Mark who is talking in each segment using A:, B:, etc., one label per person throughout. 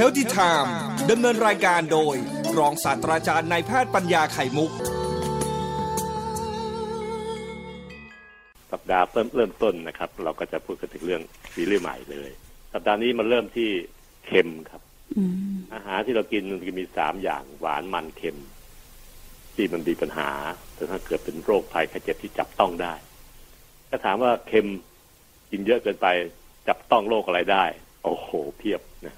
A: Healthy Time ดำเนินรายการโดย รองศาสตราจารย์นายแพทย์ปัญญาไข่มุก
B: สัปดาห์เริ่มเริ่มต้นนะครับ เราก็จะพูดกันถึงเรื่องซีรีส์ใหม่เลย สัปดาห์นี้มันเริ่มที่เค็มครับอาหารที่เรากินมันจะมีสามอย่างหวานมันเค็ม ที่มันมีปัญหาแต่ถ้าเกิดเป็นโรคภัยไข้เจ็บที่จับต้องได้ ถ้าถามว่าเค็มกินเยอะเกินไปจับต้องโรคอะไรได้ โอ้โหเพียบนะ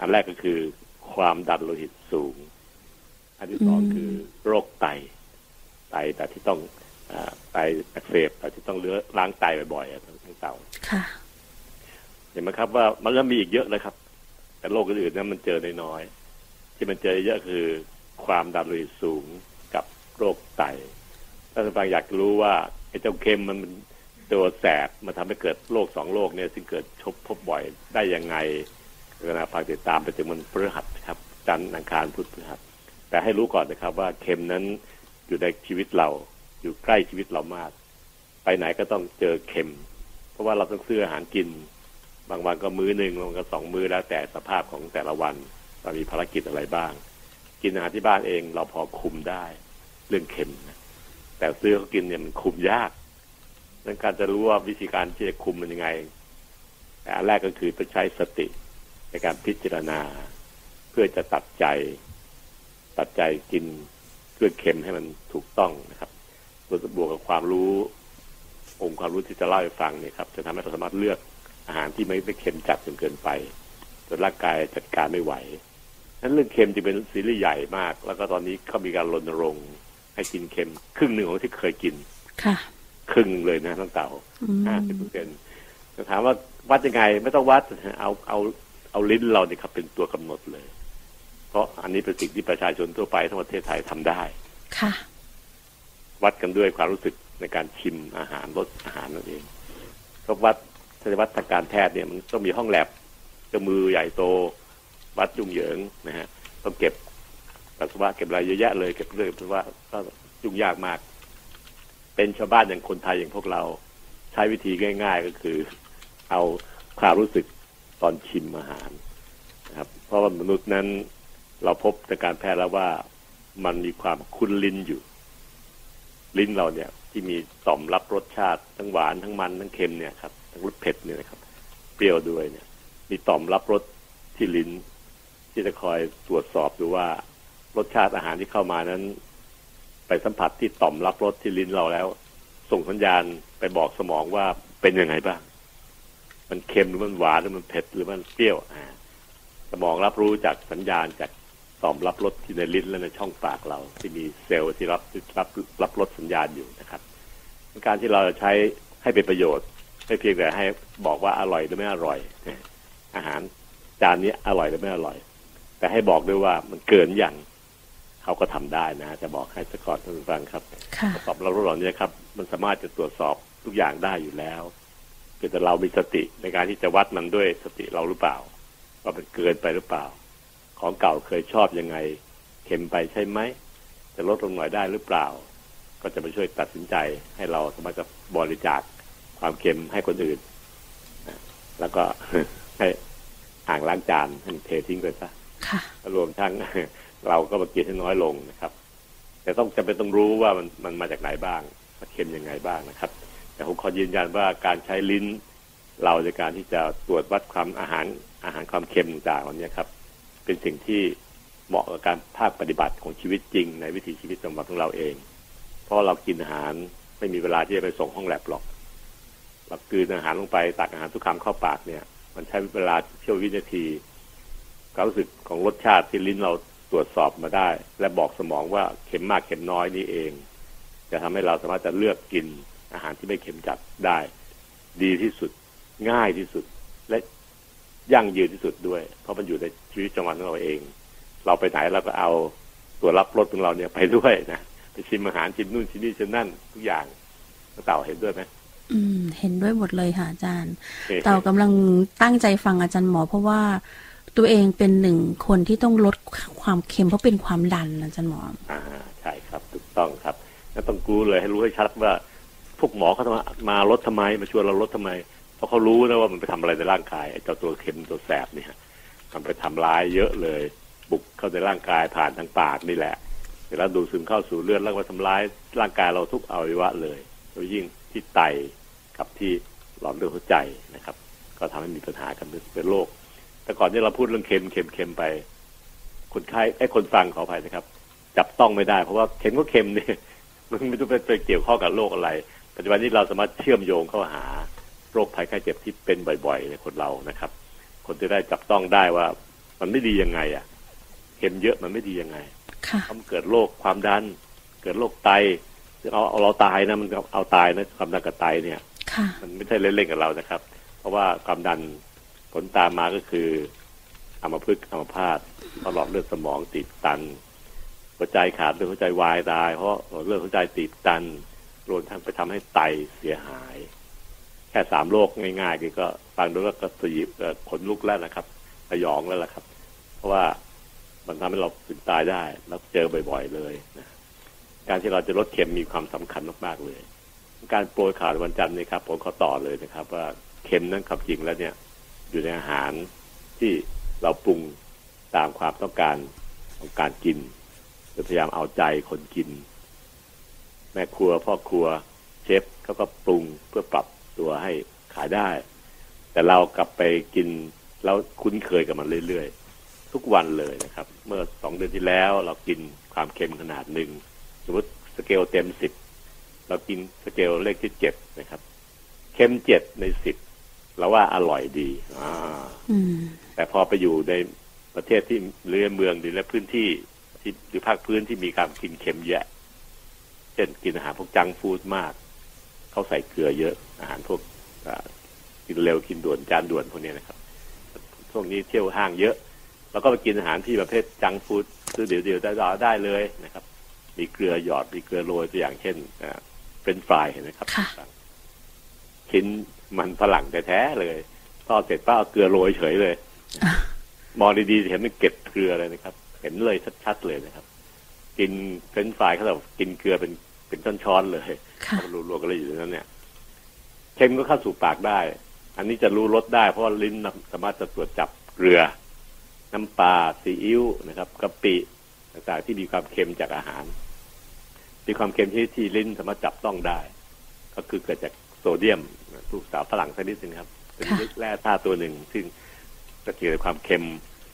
B: อันแรกก็คือความดันโลหิตสูง อันที่สองคือโรคไต ไตแต่ที่ต้องอาไตอักเสบแต่ที่ต้องเลือล้างไตบ่อยๆอะทั้งเต่า
C: ค่ะ
B: เห็นไหมครับว่ามันก็มีอีกเยอะเลยครับ แต่โรคอื่นๆนั้นมันเจอน้อยๆที่มันเจอเยอะคือความดันโลหิตสูงกับโรคไตถ้าท่านฟังอยากรู้ว่าไอ้เจ้าเค็มมันมันตัวแสบมันทำให้เกิดโรคสองโรคเนี่ยซึ่งเกิดชบพบบ่อยได้ยังไง เวลาฟังติดตามไปถึงมันพฤหัสครับจันทร์อังคารพุธพฤหัส แต่ให้รู้ก่อนนะครับว่าเค็มนั้นอยู่ในชีวิตเราอยู่ใกล้ชีวิตเรามาก ไปไหนก็ต้องเจอเค็ม เพราะว่าเราต้องซื้ออาหารกิน บางวันก็มื้อหนึ่งบางวันก็สองมื้อแล้วแต่สภาพของแต่ละวันเรามีภารกิจอะไรบ้าง กินอาหารที่บ้านเองเราพอคุมได้ เรื่องเค็มนะแต่ซื้อเขากินเนี่ยมันคุมยากดังการจะรู้ว่าวิธีการที่จะคุมมันยังไงแต่อันแรกก็คือต้องใช้สติ การพิจารณา เพื่อจะตัดใจ ตัดใจกินเรื่องเค็มให้มันถูกต้องนะครับบวกบวกกับความรู้องค์ความรู้ที่จะเล่าให้ฟังเนี่ยครับ จะทำให้เราสามารถเลือกอาหารที่ไม่ไม่เค็มจัดจนเกินไปจนร่างกายจัดการไม่ไหวนั้นเรื่องเค็มจะเป็นซีรีส์ใหญ่มาก แล้วก็ตอนนี้เขามีการรณรงค์ให้กินเค็ม ครึ่งหนึ่งของที่เคยกิน
C: ค่ะ
B: ครึ่งเลยนะทั้งเต่า
C: อืม
B: ห้าสิบเปอร์เซ็นต์จะถามว่าวัดยังไงไม่ต้องวัดเอาเอา เอาลิ้นเราเนี่ยครับเป็นตัวกำหนดเลย เพราะอันนี้เป็นสิ่งที่ประชาชนทั่วไปทั้งประเทศไทยทำได้
C: ค่ะ
B: วัดกันด้วยความรู้สึกในการชิมอาหารรสอาหารนั่นเองก็วัดถ้าจะวัดทางการแพทย์เนี่ยมันต้องมีห้องแลบเครื่องมือใหญ่โต วัดยุ่งเหยิงนะฮะต้องเก็บปัสสาวะเก็บอะไรเยอะแยะเลยเก็บเรื่องปัสสาวะก็ยุ่งยากมาก เป็นชาวบ้านอย่างคนไทยอย่างพวกเรา ใช้วิธีง่าย ๆ ก็คือ เอาความรู้สึก ตอนชิมอาหารนะครับ เพราะว่ามนุษย์นั้นเราพบจากการแพทย์แล้วว่ามันมีความคุ้นลิ้นอยู่ ลิ้นเราเนี่ย ที่มีต่อมรับรสชาติทั้งหวานทั้งมันทั้งเค็มเนี่ยครับทั้งรสเผ็ดเนี่ยนะครับ เปรี้ยวด้วยเนี่ย มีต่อมรับรสที่ลิ้น ที่จะคอยตรวจสอบดูว่ารสชาติอาหารที่เข้ามานั้น ไปสัมผัสที่ต่อมรับรสที่ลิ้นเราแล้ว ส่งสัญญาณไปบอกสมองว่าเป็นยังไงบ้าง มันเค็มหรือมันหวานหรือมันเผ็ดหรือมันเปรี้ยวอ่าสมองรับรู้จากสัญญาณจากต่อมรับรสที่ในลิ้นและในช่องปากเรา ที่มีเซลล์ที่รับรับรับรสสัญญาณอยู่นะครับ การที่เราจะใช้ให้เป็นประโยชน์ไม่เพียงแต่ให้บอกว่าอร่อยหรือไม่อร่อยนะอาหารจานนี้อร่อยหรือไม่อร่อย แต่ให้บอกด้วยว่ามันเกินอย่างเขาก็ทำได้นะ จะบอกให้สกอตท่านผู้ฟังครับ
C: ค่ะ
B: ตอบเรารู้เหล่านี้ครับ มันสามารถจะตรวจสอบทุกอย่างได้อยู่แล้ว เพียงแต่เรามีสติในการที่จะวัดมันด้วยสติเราหรือเปล่าว่ามันเกินไปหรือเปล่า ของเก่าเคยชอบยังไงเค็มไปใช่ไหมจะลดลงหน่อยได้หรือเปล่า ก็จะมาช่วยตัดสินใจให้เราสามารถจะบริจาคความเค็มให้คนอื่นนะแล้วก็ให้อ่างล้างจานให้มันเททิ้งไปซะ
C: ค่ะ
B: รวมทั้งเราก็มากินให้น้อยลงนะครับ แต่ต้องจำเป็นต้องรู้ว่ามันมันมาจากไหนบ้างมันเค็มยังไงบ้างนะครับ แต่ผมขอยืนยันว่าการใช้ลิ้น เราในการที่จะตรวจวัดความอาหารอาหารความเค็มต่างๆเหล่านี้ครับ เป็นสิ่งที่เหมาะกับการภาคปฏิบัติของชีวิตจริง ในวิถีชีวิตประจำวันของเราเอง เพราะเรากินอาหารไม่มีเวลาที่จะไปส่งห้องแลบหรอกเรากืนอาหารลงไปตักอาหารทุกคำเข้าปากเนี่ย มันใช้เวลาเที่ยววินาทีความรู้สึกของรสชาติที่ลิ้นเราตรวจสอบมาได้ และบอกสมองว่าเค็มมากเค็มน้อยนี่เอง จะทำให้เราสามารถจะเลือกกิน อาหารที่ไม่เค็มจัดได้ ดีที่สุด ง่ายที่สุด และยั่งยืนที่สุดด้วย เพราะมันอยู่ในชีวิตประจำวันของเราเอง เราไปไหนเราก็เอาตัวรับรสของเราเนี่ยไปด้วยนะไปชิมอาหารชิมนู่นชิมนี่ชิมนั่นทุกอย่างเต่าเห็นด้วยไหม
C: อืม เห็นด้วยหมดเลยค่ะอาจารย์ เต่ากำลังตั้งใจฟังอาจารย์หมอ เพราะว่าตัวเองเป็นหนึ่งคนที่ต้องลดความเค็มเพราะเป็นความดันอาจารย์หมอ
B: อ่า ใช่ครับ ถูกต้องครับแล้วต้องรู้เลยให้รู้ให้ชัดว่า พวกหมอเขามามาลดทำไมมาชวนเราลดทำไม เพราะเขารู้นะว่ามันไปทำอะไรในร่างกายเจ้าตัวเค็มตัวแสบเนี่ยมันไปทำร้ายเยอะเลย บุกเข้าในร่างกายผ่านทางปากนี่แหละเวลาดูดซึมเข้าสู่เลือดแล้วก็ทำร้ายร่างกายเราทุกอวัยวะเลยโดยยิ่งที่ไตกับที่หลอดเลือดหัวใจนะครับ ก็ทำให้มีปัญหากันเป็นโรคแต่ก่อนที่เราพูดเรื่องเค็มเค็มเค็มไป คนไข้ไอ้คนฟังขออภัยนะครับ จับต้องไม่ได้ เพราะว่าเค็มก็เค็มเนี่ยมันไม่ต้องไปเกี่ยวข้องกับโรคอะไร ปัจจุบันนี้เราสามารถเชื่อมโยงเข้าหาโรคภัยไข้เจ็บที่เป็นบ่อยๆในคนเรานะครับ คนจะได้จับต้องได้ว่ามันไม่ดียังไงอะเค็มเยอะมันไม่ดียังไง
C: ค่ะ
B: ทำเกิดโรคความดัน เกิดโรคไตเอาเอาเราตายนะมันเอาตายนะความดันกับไตเนี่ย
C: ค่ะ
B: มันไม่ใช่เล่นๆกับเรานะครับ เพราะว่าความดันผลตามมาก็คืออัมพฤกษ์อัมพาตเพราะหลอดเลือดสมองตีบตันหัวใจขาดเลือดหัวใจวายตาย เพราะหลอดเลือดหัวใจตีบตัน รวมทั้งไปทำให้ไตเสียหาย แค่สามโรคง่ายๆก็ฟังดูแล้วก็สยิบขนลุกแล้วนะครับสยองแล้วล่ะครับ เพราะว่ามันทำให้เราถึงตายได้ แล้วเจอบ่อยๆเลยนะการที่เราจะลดเค็มมีความสำคัญมากๆเลย การโปรยข่าววันจันทร์นี่ครับผมขอต่อเลยนะครับ ว่าเค็มนั้นความจริงแล้วเนี่ย อยู่ในอาหารที่เราปรุงตามความต้องการของการกินโดยพยายามเอาใจคนกิน แม่ครัวพ่อครัวเชฟเขาก็ปรุงเพื่อปรับตัวให้ขายได้ แต่เรากลับไปกินแล้วคุ้นเคยกับมันเรื่อยๆ ทุกวันเลยนะครับ เมื่อสองเดือนที่แล้วเรากินความเค็มขนาดหนึ่งสมมติสเกลเต็มสิบเรากินสเกลเลขที่เจ็ดนะครับ เค็มเจ็ดในสิบเราว่าอร่อยดีอ่า
C: อืม
B: แต่พอไปอยู่ในประเทศที่หรือเมืองหรือและพื้นที่ที่หรือภาคพื้นที่มีการกินเค็มเยอะ เช่นกินอาหารพวก junk food มาก เขาใส่เกลือเยอะ อาหารพวกอ่ากินเร็วกินด่วนจานด่วนพวกนี้นะครับช่วงนี้เที่ยวห้างเยอะ แล้วก็ไปกินอาหารที่ประเภทจังก์ฟู้ดซื้อเดี๋ยวเดียวได้ได้เลยนะครับ มีเกลือหยอดมีเกลือโรยตัวอย่างเช่นเป็นฟรายเห็นไหมครับ
C: ค่ะ
B: ชิ้นมันฝรั่งแท้ๆเลยทอดเสร็จป้าเอาเกลือโรยเฉยเลย
C: อะ
B: มองดีๆจะเห็นมันเก็บเกลือเลยนะครับ เห็นเลยชัดๆเลยนะครับ กินเฟรนช์ฟรายเขาแบบกินเกลือเป็น เป็นช้อนๆเลย
C: ค่ะ
B: มันรวมๆกันเลยอยู่ในนั้นเนี่ยเค็มก็เข้าสู่ปากได้ อันนี้จะรู้รสได้ เพราะว่าลิ้นสามารถจะตรวจจับเกลือ น้ำปลาซีอิ๊วนะครับกะปิต่างๆที่มีความเค็มจากอาหาร มีความเค็มที่ที่ลิ้นสามารถจับต้องได้ ก็คือเกิดจากโซเดียมลูกสาวฝรั่งสักนิดนึงครับ เป็น
C: ค่ะ
B: แร่ธาตุตัวหนึ่ง ซึ่งจะเกี่ยวกับความเค็ม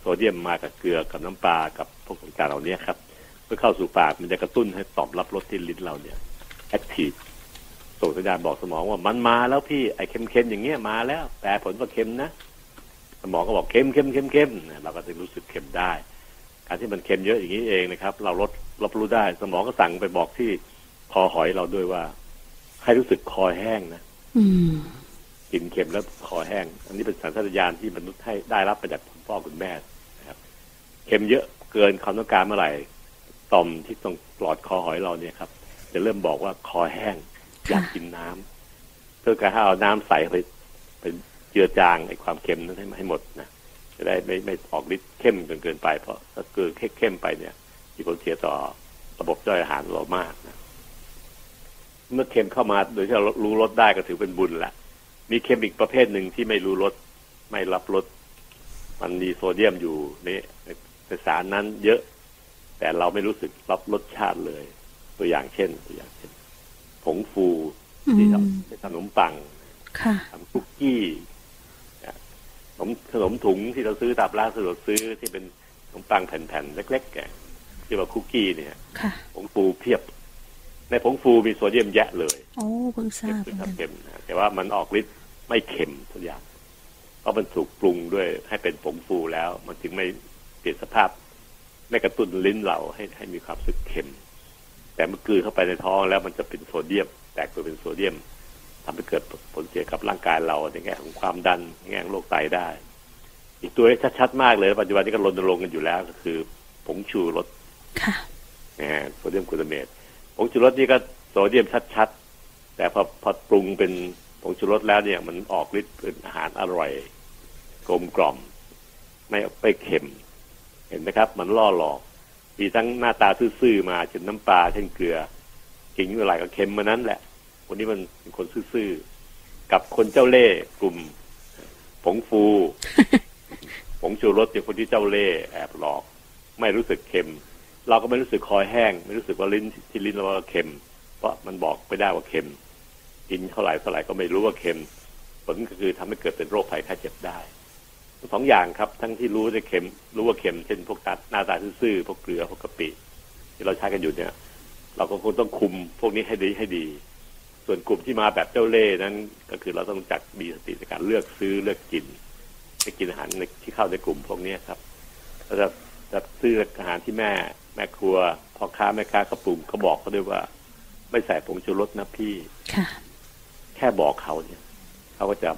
B: โซเดียมมากับเกลือกับน้ำปลากับพวกต่างๆเหล่านี้ครับเมื่อเข้าสู่ปากมันจะกระตุ้นให้ตอบรับรสที่ลิ้นเราเนี่ยแอคทีฟส่งสัญญาณบอกสมองว่ามันมาแล้วพี่ไอ้เค็มๆอย่างเงี้ยมาแล้วแต่ผลว่าเค็มนะสมองก็บอกเค็มเค็มเค็มเค็มเนี่ยเราก็จะรู้สึกเค็มได้ การที่มันเค็มเยอะอย่างนี้เองนะครับ เราลดรับรู้ได้ สมองก็สั่งไปบอกที่คอหอยเราด้วยว่า ให้รู้สึกคอแห้งนะ
C: อืม
B: กินเค็มแล้วคอแห้ง อันนี้เป็นสัญชาตญาณที่มนุษย์ให้ได้รับมาจากคุณพ่อคุณแม่นะครับ เค็มเยอะเกินความต้องการเมื่อไหร่ ต่อมที่ตรงปลอดคอหอยเราเนี่ยครับ จะเริ่มบอกว่าคอแห้งอยากกินน้ำเพื่อการให้เอาน้ำใส่ไปไปเจือจางไอ้ความเค็มนั้นให้ให้หมดนะจะได้ไม่ไม่ออกฤทธิ์เข้มจนเกินไป เพราะถ้าเกินเข้มไปเนี่ยมีผลเสียต่อระบบย่อยอาหารเรามากนะเมื่อเค็มเข้ามาโดยที่เรารู้รสได้ก็ถือเป็นบุญละมีเค็มอีกประเภทหนึ่งที่ไม่รู้รสไม่รับรสมันมีโซเดียมอยู่ในในสารนั้นเยอะ แต่เราไม่รู้สึกรับรสชาติเลย ตัวอย่างเช่น ตัวอย่างเช่น ผงฟู
C: อื
B: ที่
C: ม
B: ทำที่ทำขนมปัง
C: ค่ะ
B: ทำคุกกี้นะขนมขนมถุงที่เราซื้อตามร้านสะดวกซื้อที่เป็นขนมปังแผ่นๆเล็กๆแกที่ว่าคุกกี้เนี่ย
C: ค่ะ
B: ผงฟูเพียบ ในผงฟูมีโซเดียมแยะเลย
C: โอ้เพิ่งทรา
B: เค็ม
C: บ
B: ครับ
C: เหมือนกัน
B: เค็มนะแต่ว่ามันออกฤทธิ์ไม่เค็มทุกอย่างเพราะมันถูกปรุงด้วยให้เป็นผงฟูแล้ว มันจึงไม่เปลี่ยนสภาพ ไม่กระตุ้นลิ้นเราให้ให้มีความรู้สึกเค็ม แต่เมื่อกลืนเข้าไปในท้องแล้วมันจะเป็นโซเดียม แตกตัวเป็นโซเดียมทำให้เกิดผลเสียกับร่างกายเราในแง่ของความดันในแง่ของโรคไตได้ อีกตัวที่ชัดๆมากเลย ปัจจุบันนี้ก็รณรงค์กันอยู่แล้วก็คือ ผงชูรส
C: ค่ะ
B: นะฮะโซเดียมกลูตาเมตผงชูรสนี่ก็โซเดียมชัดๆ แต่พอพอปรุงเป็นผงชูรสแล้วเนี่ย มันออกฤทธิ์เป็นอาหารอร่อย กลมกล่อม ไม่ไปเค็ม เห็นไหมครับ มันล่อหลอก มีทั้งหน้าตาซื่อๆมาเช่นน้ำปลาเช่นเกลือกินเมื่อไหร่ก็เค็มมานั้นแหละ คนนี้มันเป็นคนซื่อๆ กับคนเจ้าเล่ห์กลุ่ม ผงฟูผงงชูรสอย่างคนที่เจ้าเล่ห์แอบหลอก ไม่รู้สึกเค็ม เราก็ไม่รู้สึกคอแห้ง ไม่รู้สึกว่าลิ้นที่ลิ้นเราว่าเค็ม เพราะมันบอกไม่ได้ว่าเค็มกินเท่าไหร่เท่าไหร่ก็ไม่รู้ว่าเค็มผลก็คือทำให้เกิดเป็นโรคภัยไข้เจ็บได้ทั้ง สองอย่างครับ ทั้งที่รู้ว่าเค็ม รู้ว่าเค็มเช่นพวกตัดหน้าตาซื่อๆพวกเกลือพวกกะปิ ที่เราใช้กันอยู่เนี่ย เราก็คงต้องคุมพวกนี้ให้ดีให้ดี ส่วนกลุ่มที่มาแบบเจ้าเล่ห์นั้น ก็คือเราต้องจัดมีสติในการเลือกซื้อเลือกกินไปกินอาหารในที่เข้าในกลุ่มพวกนี้ครับเราจะจะซื้ออาหารที่แม่แม่ครัวพ่อค้าแม่ค้าเขาปรุงเขาบอกเขาด้วยว่า ไม่ใส่ผงชูรสนะพี่
C: ค่ะ
B: แค่บอกเขาเนี่ยเขาก็จะ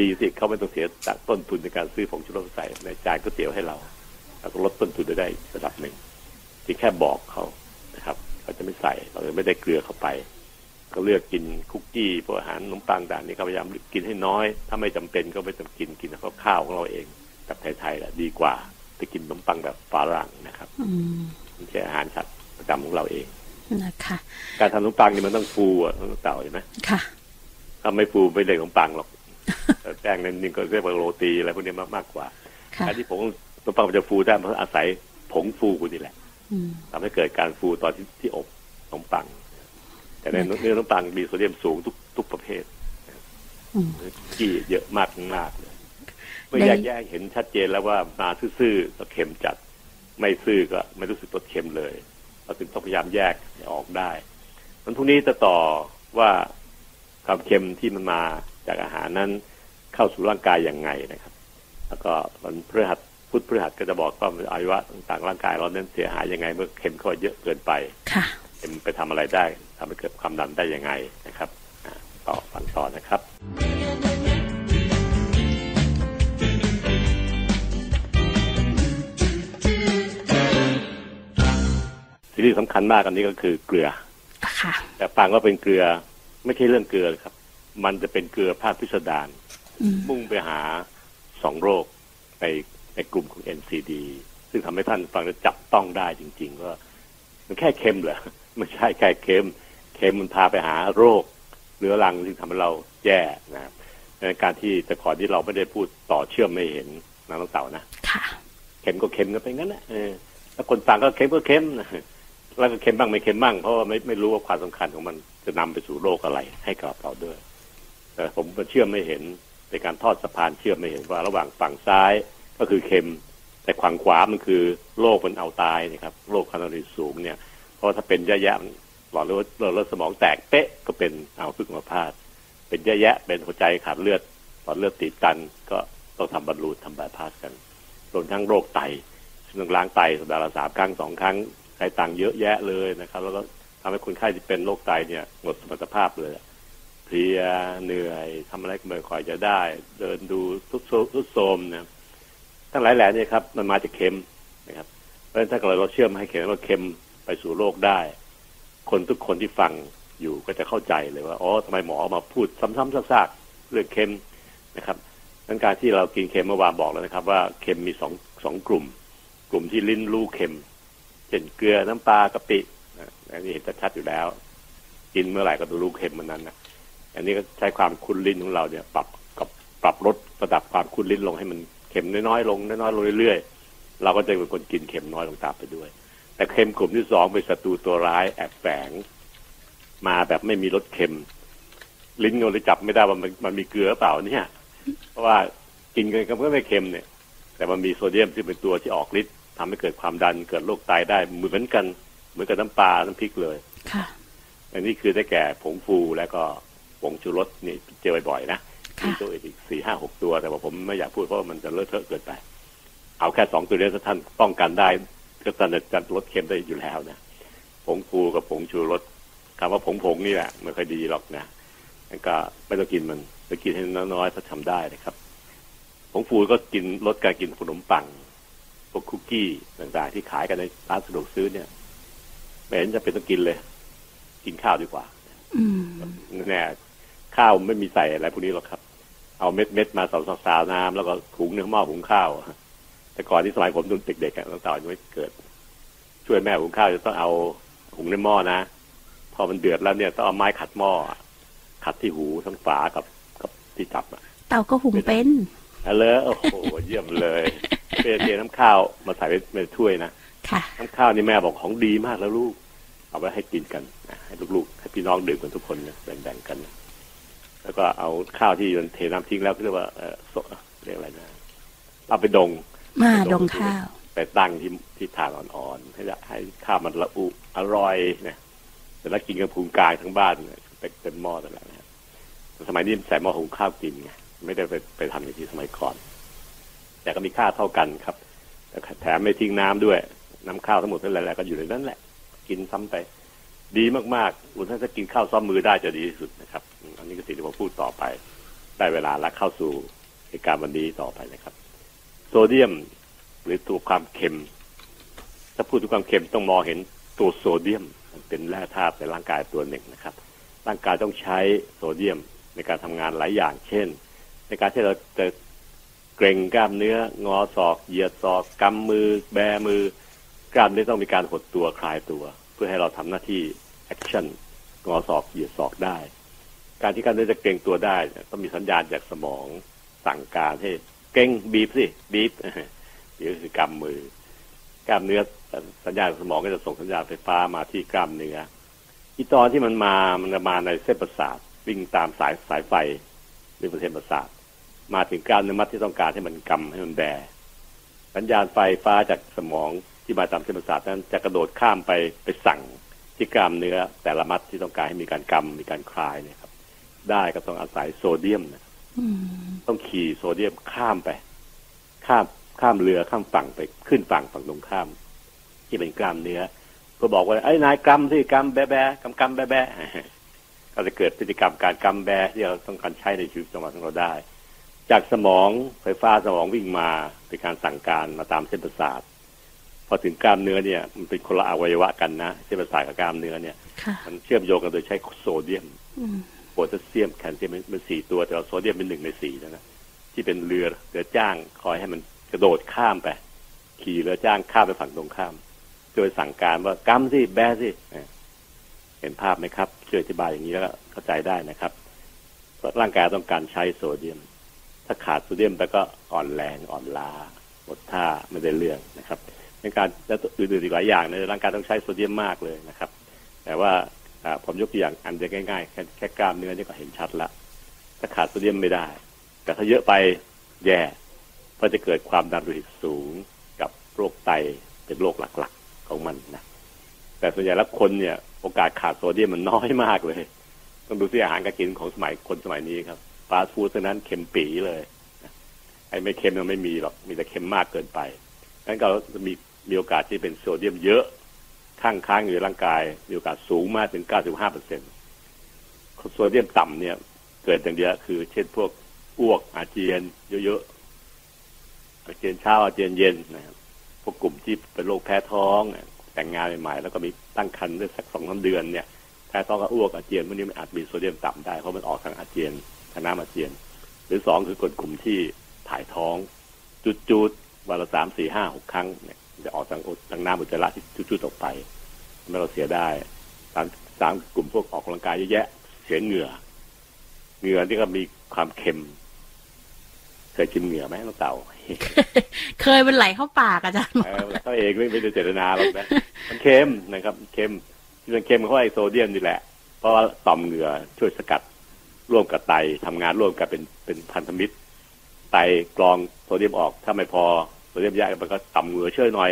B: ดีสิเขาไม่ต้องเสียจากต้นทุนในการซื้อผงชูรสใส่ในจานก๋วยเตี๋ยวให้เราเราก็ลดต้นทุนได้ได้ระดับหนึ่งที่แค่บอกเขานะครับเขาจะไม่ใส่เราจะไม่ได้เกลือเข้าไป ก็เลือกกินคุกกี้พวกอาหารขนมปังต่างนี่เขาพยายามกินให้น้อย ถ้าไม่จำเป็นก็ไม่ต้องกินกินข้าวข้าวของเราเองแบบไทยๆแหละดีกว่าไปกินขนมปังแบบฝรั่งนะครับ
C: อืม
B: ไม่ใช่อาหารสัตว์ประจำของเราเอง
C: นะคะ
B: การทำขนมปังนี่มันต้องฟูอะต้องเต่าเห็นไหม
C: ค่ะ
B: ถ้าไม่ฟูไม่เรียกขนมปังหรอก แต่แป้งนั้นนี่ก็เรียกว่าโรตีอะไรพวกนี้มากมากกว่า
C: ค่ะ
B: การที่ผงขนมปังมันจะฟูได้เพราะอาศัยผงฟูนี่แหละ
C: อืม
B: ทำให้เกิดการฟูตอนที่ที่อบขนมปัง แต่ในเนื้อขนมปังมีโซเดียมสูงทุกทุกประเภท
C: อืม
B: ที่เยอะมากมากเลยเมื่อ
C: ได้
B: แยกแยะเห็นชัดเจนแล้วว่ามาซื่อๆก็เค็มจัด ไม่ซื่อก็ไม่รู้สึกรสเค็มเลยเราถึงต้องพยายามแยกให้ออกได้มันพรุ่งนี้จะต่อว่าความเค็มที่มันมา จากอาหารนั้นเข้าสู่ร่างกายอย่างไงนะครับ แล้วก็มันพฤหัสพุทธพฤหัสก็จะบอกว่าอวัยวะต่างๆร่างกายเรานั้นเสียหายยังไง เมื่อเค็มเข้าไปเยอะเกินไป
C: ค่ะ
B: เค็มไปทำอะไรได้ทำให้เกิดความดันได้ยังไงนะครับอ่าต่อฟังต่อนะครับสิ่งที่สำคัญมากอันนี้ก็คือเกลือ
C: ค่ะ
B: แต่ฟังว่าเป็นเกลือไม่ใช่เรื่องเกลือครับ มันจะเป็นเกลือภาคพิสดาร
C: อืม
B: มุ่งไปหาสองโรคในในกลุ่มของ NCD ซึ่งทำให้ท่านฟังแล้วจับต้องได้จริง ๆ ว่า มันแค่เค็มเหรอไม่ใช่แค่เค็มเค็มมันพาไปหาโรคเรื้อรังซึ่งทำให้เราแย่นะครับในการที่แต่ก่อนที่เราไม่ได้พูดต่อเชื่อมไม่เห็นนะน้องเต่านะ
C: ค่ะ
B: เค็มก็เค็มกันไปงั้นนะเออแล้วคนฟังก็เค็มก็เค็มนะแล้วก็เค็มบ้างไม่เค็มบ้างเพราะว่าไม่ไม่รู้ว่าความสำคัญของมันจะนำไปสู่โรคอะไรให้กับเราด้วย แต่ผมเชื่อมไม่เห็นในการทอดสะพานเชื่อมไม่เห็นว่าระหว่างฝั่งซ้ายก็คือเค็ม แต่ฝั่งขวามันคือโรคมันเอาตายนะครับโรคคาร์โบไฮเดรตสูงเนี่ย เพราะถ้าเป็นแย่ๆหลอดเลือดหลอดเลือดสมองแตกเป๊ะก็เป็นเอาพึ่งมาพาดเป็นแย่ๆเป็นหัวใจขาดเลือดหลอดเลือดตีบตันก็ต้องทำบรรลุทำบายพาสกันรวมทั้งโรคไตซึ่งล้างไตสัปดาห์ละสามครั้งสองครั้งใช้ตังค์เยอะแยะเลยนะครับ แล้วก็ทำให้คนไข้ที่เป็นโรคไตเนี่ยหมดสมรรถภาพเลย เพลียเหนื่อยทำอะไรก็ไม่ค่อยจะได้ เดินดูทุกโซทุกโทรมนะทั้งหลายแหล่นี่ครับมันมาจากเค็มนะครับ เพราะฉะนั้นถ้าเกิดเราเชื่อมให้เค็มว่าเค็มไปสู่โรคได้ คนทุกคนที่ฟังอยู่ก็จะเข้าใจเลยว่าอ๋อทำไมหมอมาพูดซ้ำๆซากๆเรื่องเค็มนะครับดังการที่เรากินเค็มเมื่อวานบอกแล้วนะครับ ว่าเค็มมีสองสองกลุ่ม กลุ่มที่ลิ้นรู้เค็มเช่นเกลือน้ำปลากะปินะอันนี้เห็นชัดอยู่แล้ว กินเมื่อไหร่ก็ต้องรู้เค็มมันนั้นนะ อันนี้ก็ใช้ความคุ้นลิ้นของเราเนี่ย ปรับกับปรับลดระดับความคุ้นลิ้นลงให้มันเค็มน้อยๆลงน้อยๆลงเรื่อยๆเราก็จะเป็นคนกินเค็มน้อยลงตามไปด้วย แต่เค็มกลุ่มที่สองเป็นศัตรูตัวร้ายแอบแฝงมาแบบไม่มีรสเค็ม ลิ้นเราเลยจับไม่ได้ว่ามันมันมีเกลือหรือเปล่าเนี่ย เพราะว่ากินกันก็ไม่เค็มเนี่ย แต่มันมีโซเดียมที่เป็นตัวที่ออกฤทธิ์ทำให้เกิดความดันเกิดโรคไตได้เหมือนกัน เหมือนกับน้ำปลาน้ำพริกเลย
C: ค่ะ
B: อันนี้คือได้แก่ผงฟูแล้วก็ ผงชูรสนี่เจอบ่อยๆนะมี
C: ค่ะ
B: ตัวอื่นอีกสี่ห้าหกตัวแต่ว่าผมไม่อยากพูดเพราะว่ามันจะเลอะเทอะเกินไป เอาแค่สองตัวนี้ถ้าท่านป้องกันได้ก็ท่านจะลดเค็มได้อยู่แล้วนะผงฟูกับผงชูรสคำว่าผงผงนี่แหละไม่ค่อยดีหรอกนะงั้นก็ไม่ต้องกินมันไปกินให้น้อยๆถ้าทำได้นะครับผงฟูก็กินลดการกินขนมปังพวกคุกกี้ต่างๆ ที่ขายกันในร้านสะดวกซื้อเนี่ยไม่เห็นจะเป็นต้องกินเลย กินข้าวดีกว่า
C: อืม
B: แน่ ข้าวไม่มีใส่อะไรพวกนี้หรอกครับ เอาเม็ดเม็ดๆมาสาวสาวๆน้ำแล้วก็หุงในหม้อหุงข้าว แต่ก่อนที่สมัยผมตอนเด็กๆอะตั้งแต่ยังไม่เกิด ช่วยแม่หุงข้าวจะต้องเอาหุงในหม้อนะ พอมันเดือดแล้วเนี่ยต้องเอาไม้ขัดหม้อขัดที่หูทั้งฝากับกับที่จับอะ
C: เต่าก็หุงเป็น
B: ฮัลโหลโอ้โหเยี่ยมเลยเทน้ำข้าวมาใส่ในถ้วยนะ
C: ค่ะ
B: น้ำข้าวนี่แม่บอกของดีมากแล้วลูก เอาไว้ให้กินกันนะให้ลูกๆ ให้พี่น้องดื่มกันทุกคนนะแบ่งๆกันนะ แล้วก็เอาข้าวที่มันเทน้ำทิ้งแล้วก็เรียกว่าเออโซเรียกอะไรนะเอาไปดง
C: มาดงข้าว
B: ไปตั้งที่ที่ถ่านอ่อนๆให้ได้ให้ข้าวมันละอุอร่อยเนี่ยแต่แล้วกินกันภูมิกายทั้งบ้านเนี่ยเป็นเต็มหม้อแต่ละนะครับสมัยนี้ใส่หม้อหุงข้าวกินไงไม่ได้ไปไปทำอย่างที่สมัยก่อน แต่ก็มีค่าเท่ากันครับแต่แถมไม่ทิ้งน้ำด้วย น้ำข้าวทั้งหมดทั้งหลายๆก็อยู่ในนั้นแหละ กินซ้ำไป ดีมากๆคุณถ้าจะกินข้าวซ้อมมือได้จะดีที่สุดนะครับ อันนี้ก็สิ่งที่ผมพูดต่อไป ได้เวลาแล้วเข้าสู่เหตุการณ์วันนี้ต่อไปนะครับ โซเดียมหรือตัวความเค็ม ถ้าพูดถึงความเค็มต้องมองเห็นตัวโซเดียมมันเป็นแร่ธาตุในร่างกายตัวหนึ่งนะครับ ร่างกายต้องใช้โซเดียมในการทำงานหลายอย่าง เช่น ในการที่เราจะเกรงกล้ามเนื้องอศอกเหยียดศอกกำมือ แบมือกล้ามเนื้อต้องมีการหดตัวคลายตัว เพื่อให้เราทำหน้าที่action งอศอกเหยียดศอกได้ การที่กล้ามเนื้อจะเกร็งตัวได้ต้องมีสัญญาณจากสมองสั่งการให้เกร็งบีบสิบีบนี่ก็คือกำมือกล้ามเนื้อสัญญาณสมองก็จะส่งสัญญาณไฟฟ้ามาที่กล้ามเนื้อที่ตอนที่มันมามันจะมาในเส้นประสาทวิ่งตามสายสายไฟหรือเส้นประสาทมาถึงกล้ามเนื้อมัดที่ต้องการให้มันกำให้มันแบสัญญาณไฟฟ้าจากสมองที่มาตามเส้นประสาทนั้นจะกระโดดข้ามไปไปสั่งที่กล้ามเนื้อแต่ละมัดที่ต้องการให้มีการกำมีการคลายเนี่ยครับ ได้ก็ต้องอาศัยโซเดียมนะ
C: อืม
B: ต้องขี่โซเดียมข้ามไป ข้ามข้ามเรือข้ามฝั่งไปขึ้นฝั่งฝั่งตรงข้าม ที่เป็นกล้ามเนื้อ ก็บอกว่าไอ้ยนายกำสิกำแบะแบะกำกำแบะแบะก็จะเกิดพฤติกรรมการกำแบะที่เราต้องการใช้ในชีวิตประจำวันของเราได้ จากสมองไฟฟ้าสมองวิ่งมาเป็นการสั่งการมาตามเส้นประสาทพอถึงกล้ามเนื้อเนี่ยมันเป็นคนละอวัยวะกันนะเส้นประสาทกับกล้ามเนื้อเนี่ย
C: ค่ะ
B: มันเชื่อมโยงกันโดยใช้โซเดียม
C: อืม
B: โพ แทสเซียมแคลเซียมมันเป็นสี่ตัว แต่เราโซเดียมเป็นหนึ่งในสี่นะนะที่เป็นเรือเรือจ้างคอยให้มันกระโดดข้ามไป ขี่เรือจ้างข้ามไปฝั่งตรงข้าม โดยสั่งการว่ากำสิแบสิเห็นภาพไหมครับช่วยอธิบายอย่างนี้แล้วเข้าใจได้นะครับร่างกายต้องการใช้โซเดียม ถ้าขาดโซเดียมไปก็อ่อนแรงอ่อนล้าหมดท่าไม่ได้เรื่องนะครับในการและอื่นๆอีกหลายอย่างในร่างกายต้องใช้โซเดียมมากเลยนะครับ แต่ว่า ผมยกตัวอย่างอันเดียวง่ายๆแค่แค่กล้ามเนื้อนี่ก็เห็นชัดละถ้าขาดโซเดียมไม่ได้ แต่ถ้าเยอะไปแย่เพราะจะเกิดความดันโลหิตสูงกับโรคไตเป็นโรคหลักๆของมันนะแต่ส่วนใหญ่แล้วคนเนี่ยโอกาสขาดโซเดียมมันน้อยมากเลย ต้องดูที่อาหารการกินของสมัยคนสมัยนี้ครับฟาสต์ฟู้ดเท่านั้นเค็มปีเลยไอ้ไม่เค็มมันไม่มีหรอกมีแต่เค็มมากเกินไปงั้นก็มีมีโอกาสที่เป็นโซเดียมเยอะ ข้างค้างอยู่ร่างกายมีโอกาสสูงมากถึง 95เปอร์เซ็นต์โซเดียมต่ำเนี่ย เกิดอย่างเดียวคือ เช่นพวกอ้วกอาเจียน เยอะๆอาเจียนเช้าอาเจียนเย็นนะครับพวกกลุ่มที่เป็นโรคแพ้ท้อง แต่งงานใหม่ๆแล้วก็มีตั้งครรภ์ได้สักสองสามเดือนเนี่ยแพ้ท้องกับอ้วกอาเจียนพวกนี้มันอาจมีโซเดียมต่ำได้เพราะมันออกทางอาเจียนทางน้ำอาเจียน หรือสองคือคนกลุ่มที่ถ่ายท้องจุดๆวันละสามสี่ห้าหกครั้งเนี่ย จะออกทางอุดทางน้ำอุจจาระที่จุดๆออกไปทำให้เราเสียได้สามสามกลุ่มพวกออกกำลังกายเยอะแยะ เสียเหงื่อ เหงื่อที่ก็มีความเค็มเคยกินเหงื่อไหมน้องเต่า
C: เคยเป็นไหลเข้าปากอาจารย์หมอ
B: เออเขาเองไม่ไม่ได้เจตนาหรอกนะ มันเค็มนะครับ เค็มที่มันเค็มเพราะไอโซเดียมนี่แหละ เพราะว่าต่อมเหงื่อช่วยสกัดร่วมกับไตทำงานร่วมกันเป็นเป็นพันธมิตร ไตกรองโซเดียมออกถ้าไม่พอ โซเดียมแยกมันก็ต่อมเหงื่อช่วยหน่อย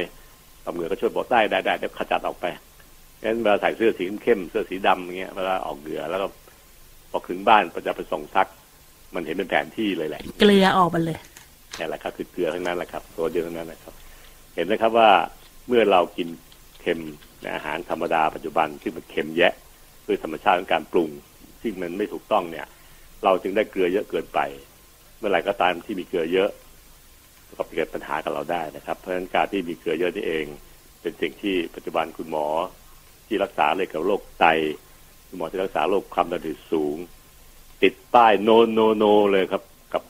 B: ต่อมเหงื่อก็ช่วยบอกได้ได้ได้เดี๋ยวขจัดออกไปงั้นเวลาใส่เสื้อสีเข้มๆเสื้อสีดำอย่างเงี้ยเวลาออกเหงื่อแล้วก็พอถึงบ้านก็จะไปส่งซัก มันเห็นเป็นแผนที่เลยแหละ
C: เกลือออกมาเลย
B: นี่แหละครับคือเกลือทั้งนั้นแหละครับ ตัวเดียวทั้งนั้นนะครับ เห็นนะครับว่าเมื่อเรากินเค็มในอาหารธรรมดาปัจจุบันซึ่งมันเค็มแยะด้วยธรรมชาติของการปรุงซึ่งมันไม่ถูกต้องเนี่ย เราจึงได้เกลือเยอะเกินไป เมื่อไหร่ก็ตามที่มีเกลือเยอะ ก็เกิดปัญหากับเราได้นะครับ เพราะฉะนั้นการที่มีเกลือเยอะนี่เอง เป็นสิ่งที่ปัจจุบันคุณหมอ ที่รักษาเลยกับโรคไตคุณหมอที่รักษาโรคความดันสูง ติดป้ายโนโนโนเลยครับ กับ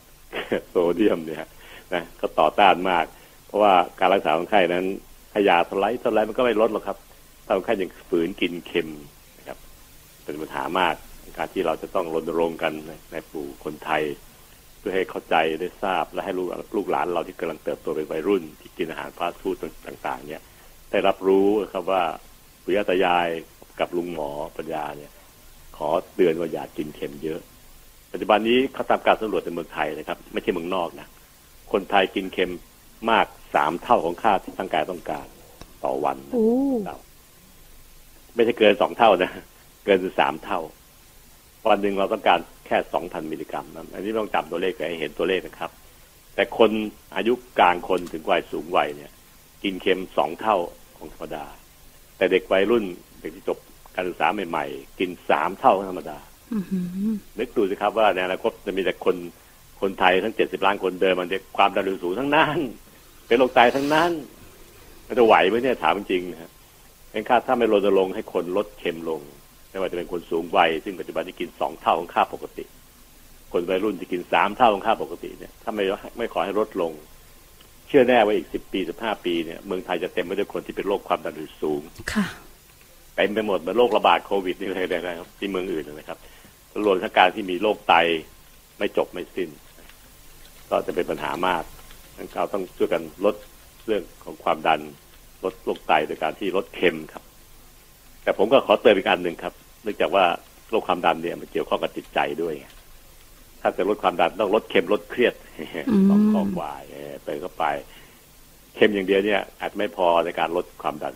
B: โซเดียมเนี่ยนะก็ต่อต้านมาก เพราะว่าการรักษาคนไข้นั้นขยาเท่าไรเท่าไรมันก็ไม่ลดหรอกครับถ้าคนไข้ยังฝืนกินเค็มนะครับ เป็นปัญหามากการที่เราจะต้องรณรงค์กันในปู่คนไทย พื่อให้เข้าใจได้ทราบและให้ลูกลูกหลานเราที่กำลังเติบโตเป็นวัยรุ่น ที่กินอาหารฟาสต์ฟู้ดต่างๆ เนี่ยได้รับรู้ครับว่าปุยตายายกับลุงหมอปัญญาเนี่ย ขอเตือนว่าอย่ากินเค็มเยอะ ปัจจุบันนี้เขาทำการสำรวจในเมืองไทยนะครับ ไม่ใช่เมืองนอกนะคนไทยกินเค็มมากสามเท่าของค่าที่ร่างกายต้องการต่อวัน
C: โอ้
B: ไม่ใช่เกินสองเท่านะ เกินสามเท่า วันหนึ่งเราต้องการ แค่สองพันมิลลิกรัมนะอันนี้ไม่ต้องจำตัวเลขไปให้เห็นตัวเลขนะครับ แต่คนอายุกลางคนถึงวัยสูงวัยเนี่ย กินเค็มสองเท่าของธรรมดา แต่เด็กวัยรุ่นเด็กที่จบการศึกษาใหม่ ๆ กินสามเท่าของธรรมดา
C: อื้อหือ
B: นึกดูสิครับว่าในอนาคตจะมีแต่คนคนไทยทั้งเจ็ดสิบล้านคนเดินมันจะความดันโลหิตสูงทั้งนั้น เป็นโรคไตทั้งนั้นมันจะไหวไหมเนี่ยถามจริงๆนะฮะเป็นค่าถ้าไม่รณรงค์ให้คนลดเค็มลง ไม่ว่าจะเป็นคนสูงวัยซึ่งปัจจุบันที่กินสองเท่าของค่าปกติ คนวัยรุ่นที่กินสามเท่าของค่าปกติเนี่ยถ้าไม่ไม่ขอให้ลดลง เชื่อแน่ว่าอีกสิบปีสิบห้าปีเนี่ยเมืองไทยจะเต็มไปด้วยคนที่เป็นโรคความดันโลหิตสูง
C: ค่ะ
B: เต็มไปหมดเหมือนโรคระบาดโควิดนี่เลยนะครับที่เมืองอื่นนะครับรวมทั้งการที่มีโรคไตไม่จบไม่สิ้น ก็จะเป็นปัญหามากดังนั้นเราต้องช่วยกันลดเรื่องของความดันลดโรคไตโดยการที่ลดเค็มครับ แต่ผมก็ขอเตือนอีกอันหนึ่งครับเนื่องจากว่าโรคความดันเนี่ยมันเกี่ยวข้องกับจิตใจด้วยไงถ้าจะลดความดันต้องลดเค็มลดเครียด
C: อืม
B: สองข้อวายเออเติมเข้าไป เค็มอย่างเดียวเนี่ย อาจไม่พอในการลดความดัน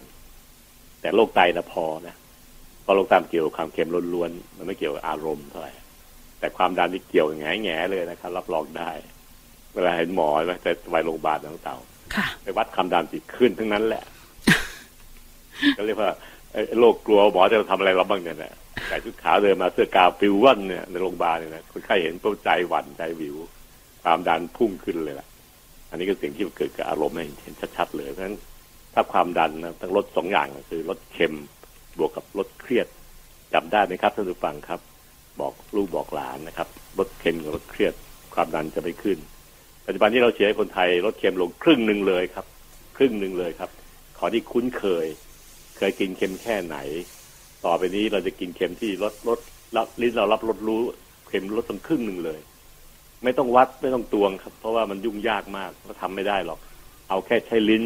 B: แต่โรคไตนะพอนะเพราะโรคไตมันเกี่ยวกับความเค็มล้วนๆมันไม่เกี่ยวกับอารมณ์เท่าไหร่แต่ความดันที่เกี่ยวแง่แง่ๆเลยนะครับรับรองได้ เวลาเห็นหมอใช่ไหมแต่ไปโรงพยาบาลต่าง
C: ค่ะ
B: ๆไปวัดความดันติดขึ้นทั้งนั้นแหละก็เรียกว่าไอ้ โรคกลัวหมอจะทำอะไรเราบ้างเนี่ยนะใส่ชุดขาวเดินมาเสื้อกาวปิวว่อนเนี่ยในโรงพยาบาลเนี่ยนะคนไข้เห็นปุ๊บใจหวั่นใจวิว ความดันพุ่งขึ้นเลยล่ะ อันนี้ก็สิ่งที่เกิดกับอารมณ์ให้เห็นชัดๆเลยเพราะฉะนั้นถ้าความดันนะต้องลดสองอย่างคือลดเค็มบวกกับลดเครียดจำได้ไหมครับท่านผู้ฟังครับ บอกลูกบอกหลานนะครับลดเค็มกับลดเครียด ความดันจะไม่ขึ้น ปัจจุบันนี้เราเชียร์คนไทยลดเค็มลงครึ่งหนึ่งเลยครับ ครึ่งหนึ่งเลยครับ ขอที่คุ้นเคย เคยกินเค็มแค่ไหน ต่อไปนี้เราจะกินเค็มที่ลดลดรับลิ้นเรารับรสรู้เค็มลดตั้งครึ่งหนึ่งเลย ไม่ต้องวัดไม่ต้องตวงครับ เพราะว่ามันยุ่งยากมากก็ทำไม่ได้หรอก เอาแค่ใช้ลิ้น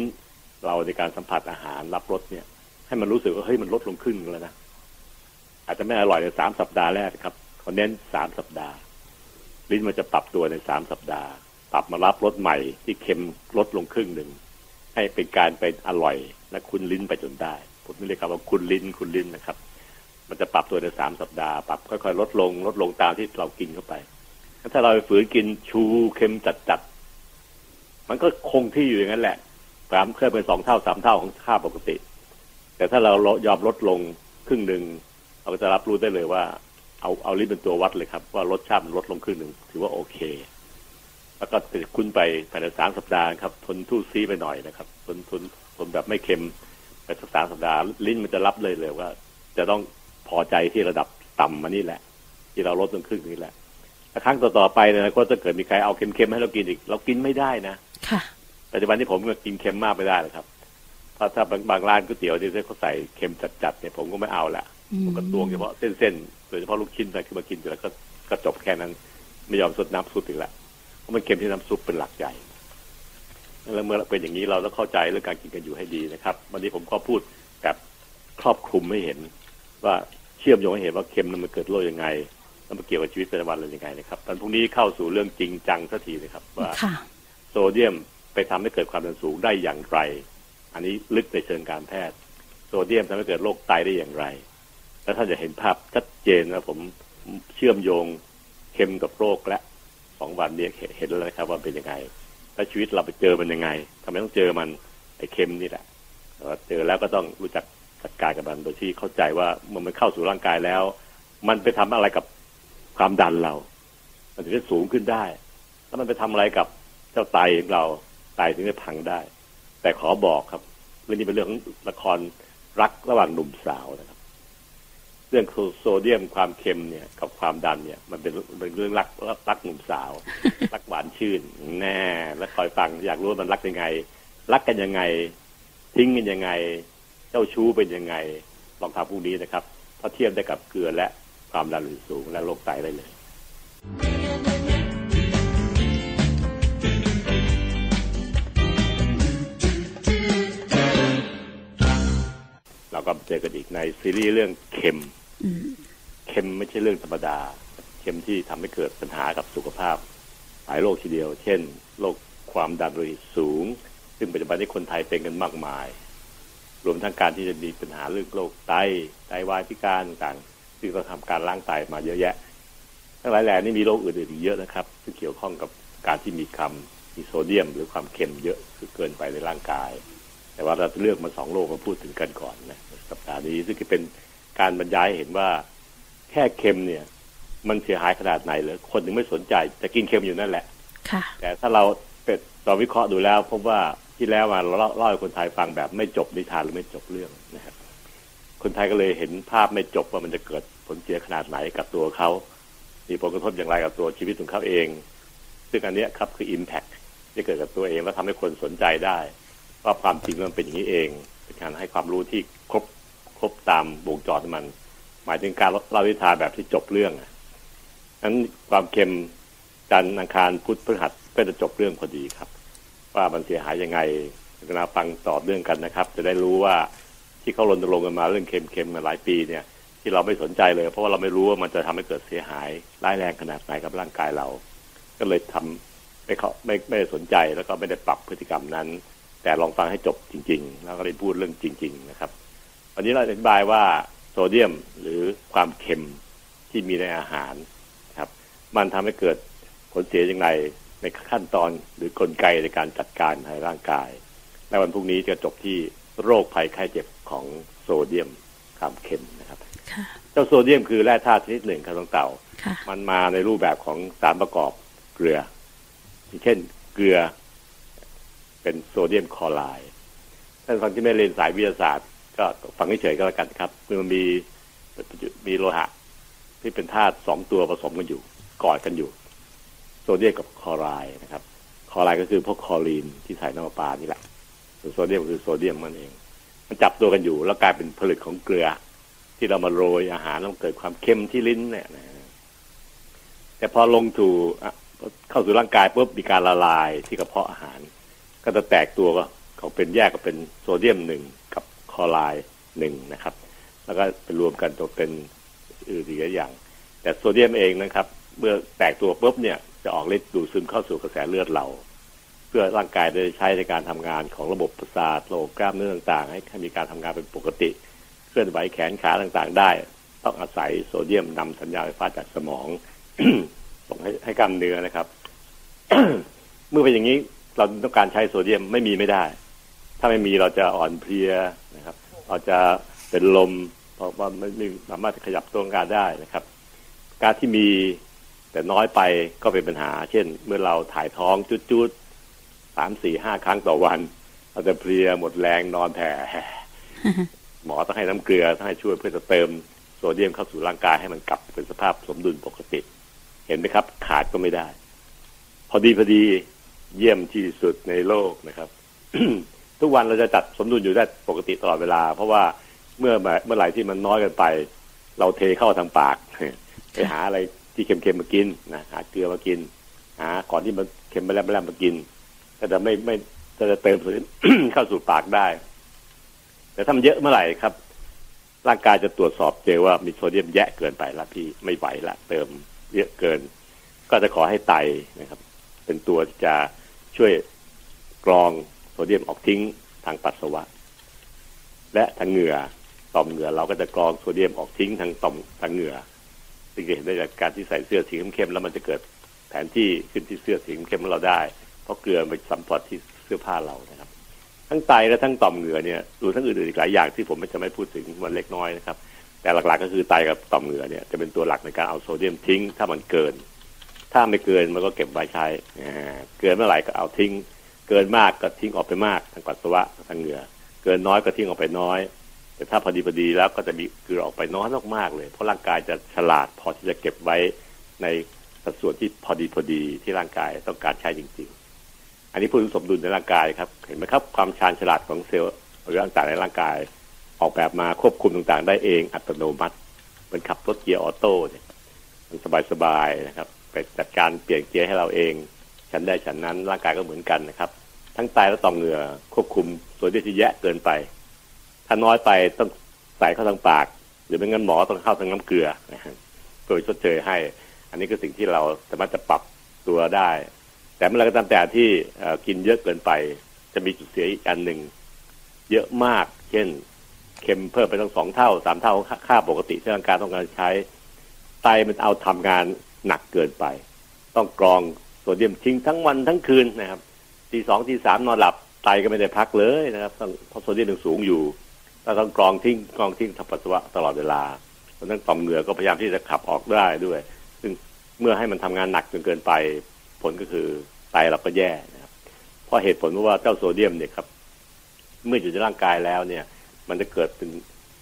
B: เราในการสัมผัสอาหารรับรสเนี่ย ให้มันรู้สึกว่าเฮ้ยมันลดลงครึ่งแล้วนะอาจจะไม่อร่อยในสามสัปดาห์แรกครับเขาเน้นสามสัปดาห์ ลิ้นมันจะปรับตัวในสามสัปดาห์ ปรับมารับรสใหม่ที่เค็มลดลงครึ่งหนึ่งให้เป็นการเป็นอร่อยและคุ้นลิ้นไปจนได้ ผมไม่เรียกคำว่าคุ้นลิ้นคุ้นลิ้นนะครับ มันจะปรับตัวในสามสัปดาห์ปรับค่อยๆ ลดลง ลดลงตามที่เรากินเข้าไป ถ้าเราฝืนกินชูเค็มจัดๆมันก็คงที่อยู่อย่างนั้นแหละสามเคยเป็นสองเท่าสามเท่าของค่าปกติ แต่ถ้าเรายอมลดลงครึ่งหนึ่งเราก็จะรับรู้ได้เลยว่า เอาเอาลิ้นเป็นตัววัดเลยครับ ว่ารสชาติมันลดลงครึ่งหนึ่งถือว่าโอเค แล้วก็ติดคุณไปภายในสามสัปดาห์ครับ ทนทู่ซีไปหน่อยนะครับ ทนทนทนแบบไม่เค็ม ไปสักสามสัปดาห์ลิ้นมันจะรับเลยเลยว่า จะต้องพอใจที่ระดับต่ำมานี่แหละ ที่เราลดลงครึ่งนี้แหละแต่ครั้งต่อๆไปเนยนะก็จะเกิดมีใครเอาเค็มๆให้เรากินอีก เรากินไม่ได้นะ
C: ค่ะ
B: ปัจจุบันที่ผมก็กินเค็มมากไม่ได้เลยครับถ้าถ้าบางบางร้านก๋วยเตี๋ยวที่เขาใส่เค็มจัดๆเนี่ยผมก็ไม่เอาละ
C: อืม
B: ผมก็ตวงเฉพาะเส้นๆโดยเฉพาะลูกชิ้นอะไรขึ้นมากินเสร็จแล้วก็ก็จบแค่นั้นไม่ยอมสดน้ำซุปอีกละเพราะมันเค็มที่น้ำซุปเป็นหลักใหญ่ แล้วเมื่อเป็นอย่างนี้เราต้องเข้าใจเรื่องการกินกันอยู่ให้ดีนะครับ วันนี้ผมก็พูดแบบครอบคลุมไม่เห็น ว่าเชื่อมโยงให้เห็นว่าเค็มนั้นมันเกิดโรคยังไงแล้วมันเกี่ยวกับชีวิตประจำวันเรายังไงนะครับตอนพรุ่งนี้เข้าสู่เรื่องจริงจังสักทีนะครับ ว่า
C: ค่ะ
B: โซเดียมไปทำให้เกิดความดันสูงได้อย่างไร อันนี้ลึกในเชิงการแพทย์ โซเดียมทำให้เกิดโรคไตได้อย่างไร แล้วถ้านจะเห็นภาพชัดเจนนะผมเชื่อมโยงเค็มกับโรคและสองวันเนี้เห็นแล้วนะครับว่าเป็นยังไง แล้วชีวิตเราไปเจอมันยังไงทำไมต้องเจอมันไอ้เค็มนี่แหละเจอแล้วก็ต้องรู้จักจัดการกับมันโดยที่เข้าใจว่าเมื่อมันเข้าสู่ร่างกายแล้ว มันไปทำอะไรกับความดันเรา มันถึงจะสูงขึ้นได้ แล้วมันไปทำอะไรกับเจ้าไตของเราไตถึงจะพังได้ แต่ขอบอกครับเรื่องนี้เป็นเรื่องของละครรักระหว่างหนุ่มสาวนะครับ เรื่องโซเดียมความเค็มเนี่ยกับความดันเนี่ย มันเป็นเป็นเรื่องรักรักหนุ่มสาว รักหวานชื่น แน่ แล้วคอยฟังอยากรู้ว่ามันรักยังไง รักกันยังไง ทิ้งกันยังไง เจ้าชู้เป็นยังไงลองทำพวกนี้นะครับ ถ้าเทียบได้กับเกลือและความดันโลหิตสูงและโรคไตได้เลย กลับมาเจอกันอีกในซีรีส์เรื่องเค็ม
C: อืม
B: เค็มไม่ใช่เรื่องธรรมดาเค็มที่ทำให้เกิดปัญหากับสุขภาพ หลายโรคทีเดียว เช่นโรคความดันโลหิตสูง ซึ่งปัจจุบันนี้คนไทยเป็นกันมากมาย รวมทั้งการที่จะมีปัญหาเรื่องโรคไตไตวายพิการต่างๆซึ่งต้องทำการล้างไตมาเยอะแยะ ทั้งหลายแหล่นี่มีโรคอื่นๆอีกเยอะนะครับ ซึ่งเกี่ยวข้องกับการที่มีคำมีโซเดียม หรือความเค็มเยอะคือเกินไปในร่างกาย แต่ว่าเราจะเลือกมาสองโรคมาพูดถึงกันก่อนนะ สัปดาห์นี้ซึ่งจะเป็นการบรรยายให้เห็นว่าแค่เค็มเนี่ย มันเสียหายขนาดไหนเลยคนถึงไม่สนใจจะกินเค็มอยู่นั่นแหละ
C: ค่ะ
B: แต่ถ้าเราเป็นเราวิเคราะห์ดูแล้วพบว่าที่แล้วมาเราเล่าเล่าให้คนไทยฟังแบบไม่จบนิทานหรือไม่จบเรื่องนะครับ คนไทยก็เลยเห็นภาพไม่จบว่ามันจะเกิดผลเสียขนาดไหนกับตัวเขา มีผลกระทบอย่างไรกับตัวชีวิตของเขาเอง ซึ่งอันเนี้ยครับคือ Impact ที่เกิดกับตัวเองแล้วทำให้คนสนใจได้ ว่าความจริงมันเป็นอย่างนี้เอง เป็นการให้ความรู้ที่ครบ ครบตามวงจรของมัน หมายถึงการเล่านิทานแบบที่จบเรื่องนั้นความเค็มจันอังคารพุธพฤหัสก็จะจบเรื่องพอดีครับ ว่ามันเสียหายยังไงกรุณาฟังต่อเรื่องกันนะครับ จะได้รู้ว่าที่เขารณรงค์กันมาเรื่องเค็มๆมาหลายปีเนี่ย ที่เราไม่สนใจเลย เพราะว่าเราไม่รู้ว่ามันจะทำให้เกิดเสียหายร้ายแรงขนาดไหนกับร่างกายเรา ก็เลยทำไม่เขาไม่ไม่ได้สนใจแล้วก็ไม่ได้ปรับพฤติกรรมนั้น แต่ลองฟังให้จบจริง ๆ แล้วก็ได้พูดเรื่องจริง ๆ นะครับ วันนี้เราอธิบายว่าโซเดียมหรือความเค็มที่มีในอาหารครับ มันทำให้เกิดผลเสียอย่างไรในขั้นตอนหรือกลไกในการจัดการในร่างกายและวันพรุ่งนี้จะจบที่โรคภัยไข้เจ็บของโซเดียมความเค็มนะครับ
C: ค่ะ
B: เจ้าโซเดียมคือแร่ธาตุชนิดหนึ่งครับน้องเต่า
C: ค่ะ
B: มันมาในรูปแบบของสารประกอบเกลืออย่างเช่นเกลือเป็นโซเดียมคลอไรด์ท่านฟังที่ไม่เรียนสายวิทยาศาสตร์ ก็ฟังเฉยๆก็แล้วกันครับคือมันมีมีโลหะ ที่เป็นธาตุสองตัวผสมกันอยู่กอดกันอยู่ โซเดียมกับคลอไรด์นะครับ คลอไรด์ก็คือพวกคลอรีนที่ใส่น้ำปลานี่แหละส่วนโซเดียมคือโซเดียมมันเอง มันจับตัวกันอยู่ แล้วกลายเป็นผลึกของเกลือ ที่เรามาโรยอาหารแล้วเกิดความเค็มที่ลิ้นเนี่ยนะแต่พอลงถู่เข้าสู่ร่างกายปุ๊บมีการละลายที่กระเพาะอาหาร ก็จะแตกตัวก็เขาเป็นแยกก็เป็นโซเดียมหนึ่ง คอไรด์หนึ่งนะครับ แล้วก็ไปรวมกันตัวเป็นอื่นอีกหลายอย่าง แต่โซเดียมเองนะครับ เมื่อแตกตัวปุ๊บเนี่ยจะออกฤทธิ์ดูดซึมเข้าสู่กระแสเลือดเรา เพื่อร่างกายได้ใช้ในการทำงานของระบบประสาทระบบกล้ามเนื้อต่างๆ ให้มีการทำงานเป็นปกติ เคลื่อนไหวแขนขาต่างๆ ได้ ต้องอาศัยโซเดียมนำสัญญาณไฟฟ้าจากสมองส่งให้ให้กล้ามเนื้อนะครับ เมื่อเป็นอย่างนี้เราต้องการใช้โซเดียมไม่มีไม่ได้ ถ้าไม่มีเราจะอ่อนเพลีย นะครับเราจจะเป็นลมเพราะว่าไม่ไม่สามารถขยับตัวกายได้นะครับ การที่มีแต่น้อยไปก็เป็นปัญหา เช่น เมื่อเราถ่ายท้องจุดๆสามสี่ห้าครั้งต่อวันเราจะเพลียหมดแรงนอนแผ่หมอต้องให้น้ำเกลือต้องให้ช่วยเพื่อจะเติมโซเดียมเข้าสู่ร่างกายให้มันกลับเป็นสภาพสมดุลปกติ เห็นไหมครับ ขาดก็ไม่ได้ พอดีพอดีเยี่ยมที่สุดในโลกนะครับ ทุกวันเราจะจัดสมดุลอยู่ได้ปกติตลอดเวลา เพราะว่าเมื่อเมื่อไหร่ที่มันน้อยเกันไป เราเทเข้าทางปากไปหาอะไรที่เค็มๆมากินนะหาเกลือมากินหาก่อนที่มันเค็มไปแล้วมากิน ก็จะไม่ไม่จะเติมส่วนเข้าสู่ปากได้ แต่ถ้ามันเยอะเมื่อไหร่ครับ ร่างกายจะตรวจสอบเจอว่ามีโซเดียมแยะเกินไปละพี่ไม่ไหวละเติมเยอะเกิน ก็จะขอให้ไตนะครับ เป็นตัวจะช่วยกรอง โซเดียมออกทิ้งทางปัสสาวะ และทางเหงื่อต่อมเหงื่อเราก็จะกรองโซเดียมออกทิ้งทางต่อมทางเหงื่อซึ่งจะเห็นได้จากการที่ใส่เสื้อสีเข้มๆแล้วมันจะเกิดแผนที่ขึ้นที่เสื้อสีเข้มของเราได้ เพราะเกลือไปสัมผัสที่เสื้อผ้าเรานะครับ ทั้งไตและทั้งต่อมเหงื่อเนี่ยรวมทั้งอื่นๆอีกหลายอย่างที่ผมไม่จะไม่พูดถึงมันเล็กน้อยนะครับ แต่หลักๆก็คือไตกับต่อมเหงื่อเนี่ยจะเป็นตัวหลักในการเอาโซเดียมทิ้ง ถ้ามันเกิน ถ้าไม่เกินมันก็เก็บไว้ใช้เกินเมื่อไหร่ก็เอาทิ้ง เกินมากก็ทิ้งออกไปมากทางปัสสาวะทางเหงื่อ เกินน้อยก็ทิ้งออกไปน้อย แต่ถ้าพอดีพอดีแล้วก็จะมีเกลือออกไปน้อยมากๆเลย เพราะร่างกายจะฉลาดพอที่จะเก็บไว้ในสัดส่วนที่พอดีพอดีที่ร่างกายต้องการใช้จริง ๆ อันนี้พูดถึงสมดุลในร่างกายครับ เห็นไหมครับความชาญฉลาดของเซลล์หรือต่างๆในร่างกาย ออกแบบมาควบคุมต่างๆ ได้เองอัตโนมัติเหมือนขับรถเกียร์ออโต้เนี่ยมันสบายๆนะครับไปจัดการเปลี่ยนเกียร์ให้เราเอง ฉันได้ฉันนั้นร่างกายก็เหมือนกันนะครับ ทั้งไตและต่อมเหงื่อควบคุมส่วนที่แยะเกินไป ถ้าน้อยไปต้องใส่เข้าทางปาก หรือไม่งั้นหมอต้องเข้าทางน้ำเกลือนะฮะโดยชดเชยให้ อันนี้ก็สิ่งที่เราสามารถจะปรับตัวได้ แต่เมื่อไรก็ตามแต่ที่กินเยอะเกินไป จะมีจุดเสียอีกอันหนึ่งเยอะมาก เช่น เค็มเพิ่มไปตั้งสองเท่าสามเท่าค่าปกติที่ร่างกายต้องการใช้ไตมันเอาทำงานหนักเกินไป ต้องกรอง โซเดียมทิ้งทั้งวันทั้งคืนนะครับทีสองทีสามนอนหลับไตก็ไม่ได้พักเลยนะครับเพราะโซเดียมยังสูงอยู่เราต้องกรองทิ้งกรองทิ้งทำปัสสาวะตลอดเวลาเพราะนั้นต่อมเหงื่อก็พยายามที่จะขับออกได้ด้วย ซึ่งเมื่อให้มันทำงานหนักจนเกินไป ผลก็คือไตเราก็แย่นะครับ เพราะเหตุผลว่าเจ้าโซเดียมเนี่ยครับ เมื่ออยู่ในร่างกายแล้วเนี่ย มันจะเกิดเป็น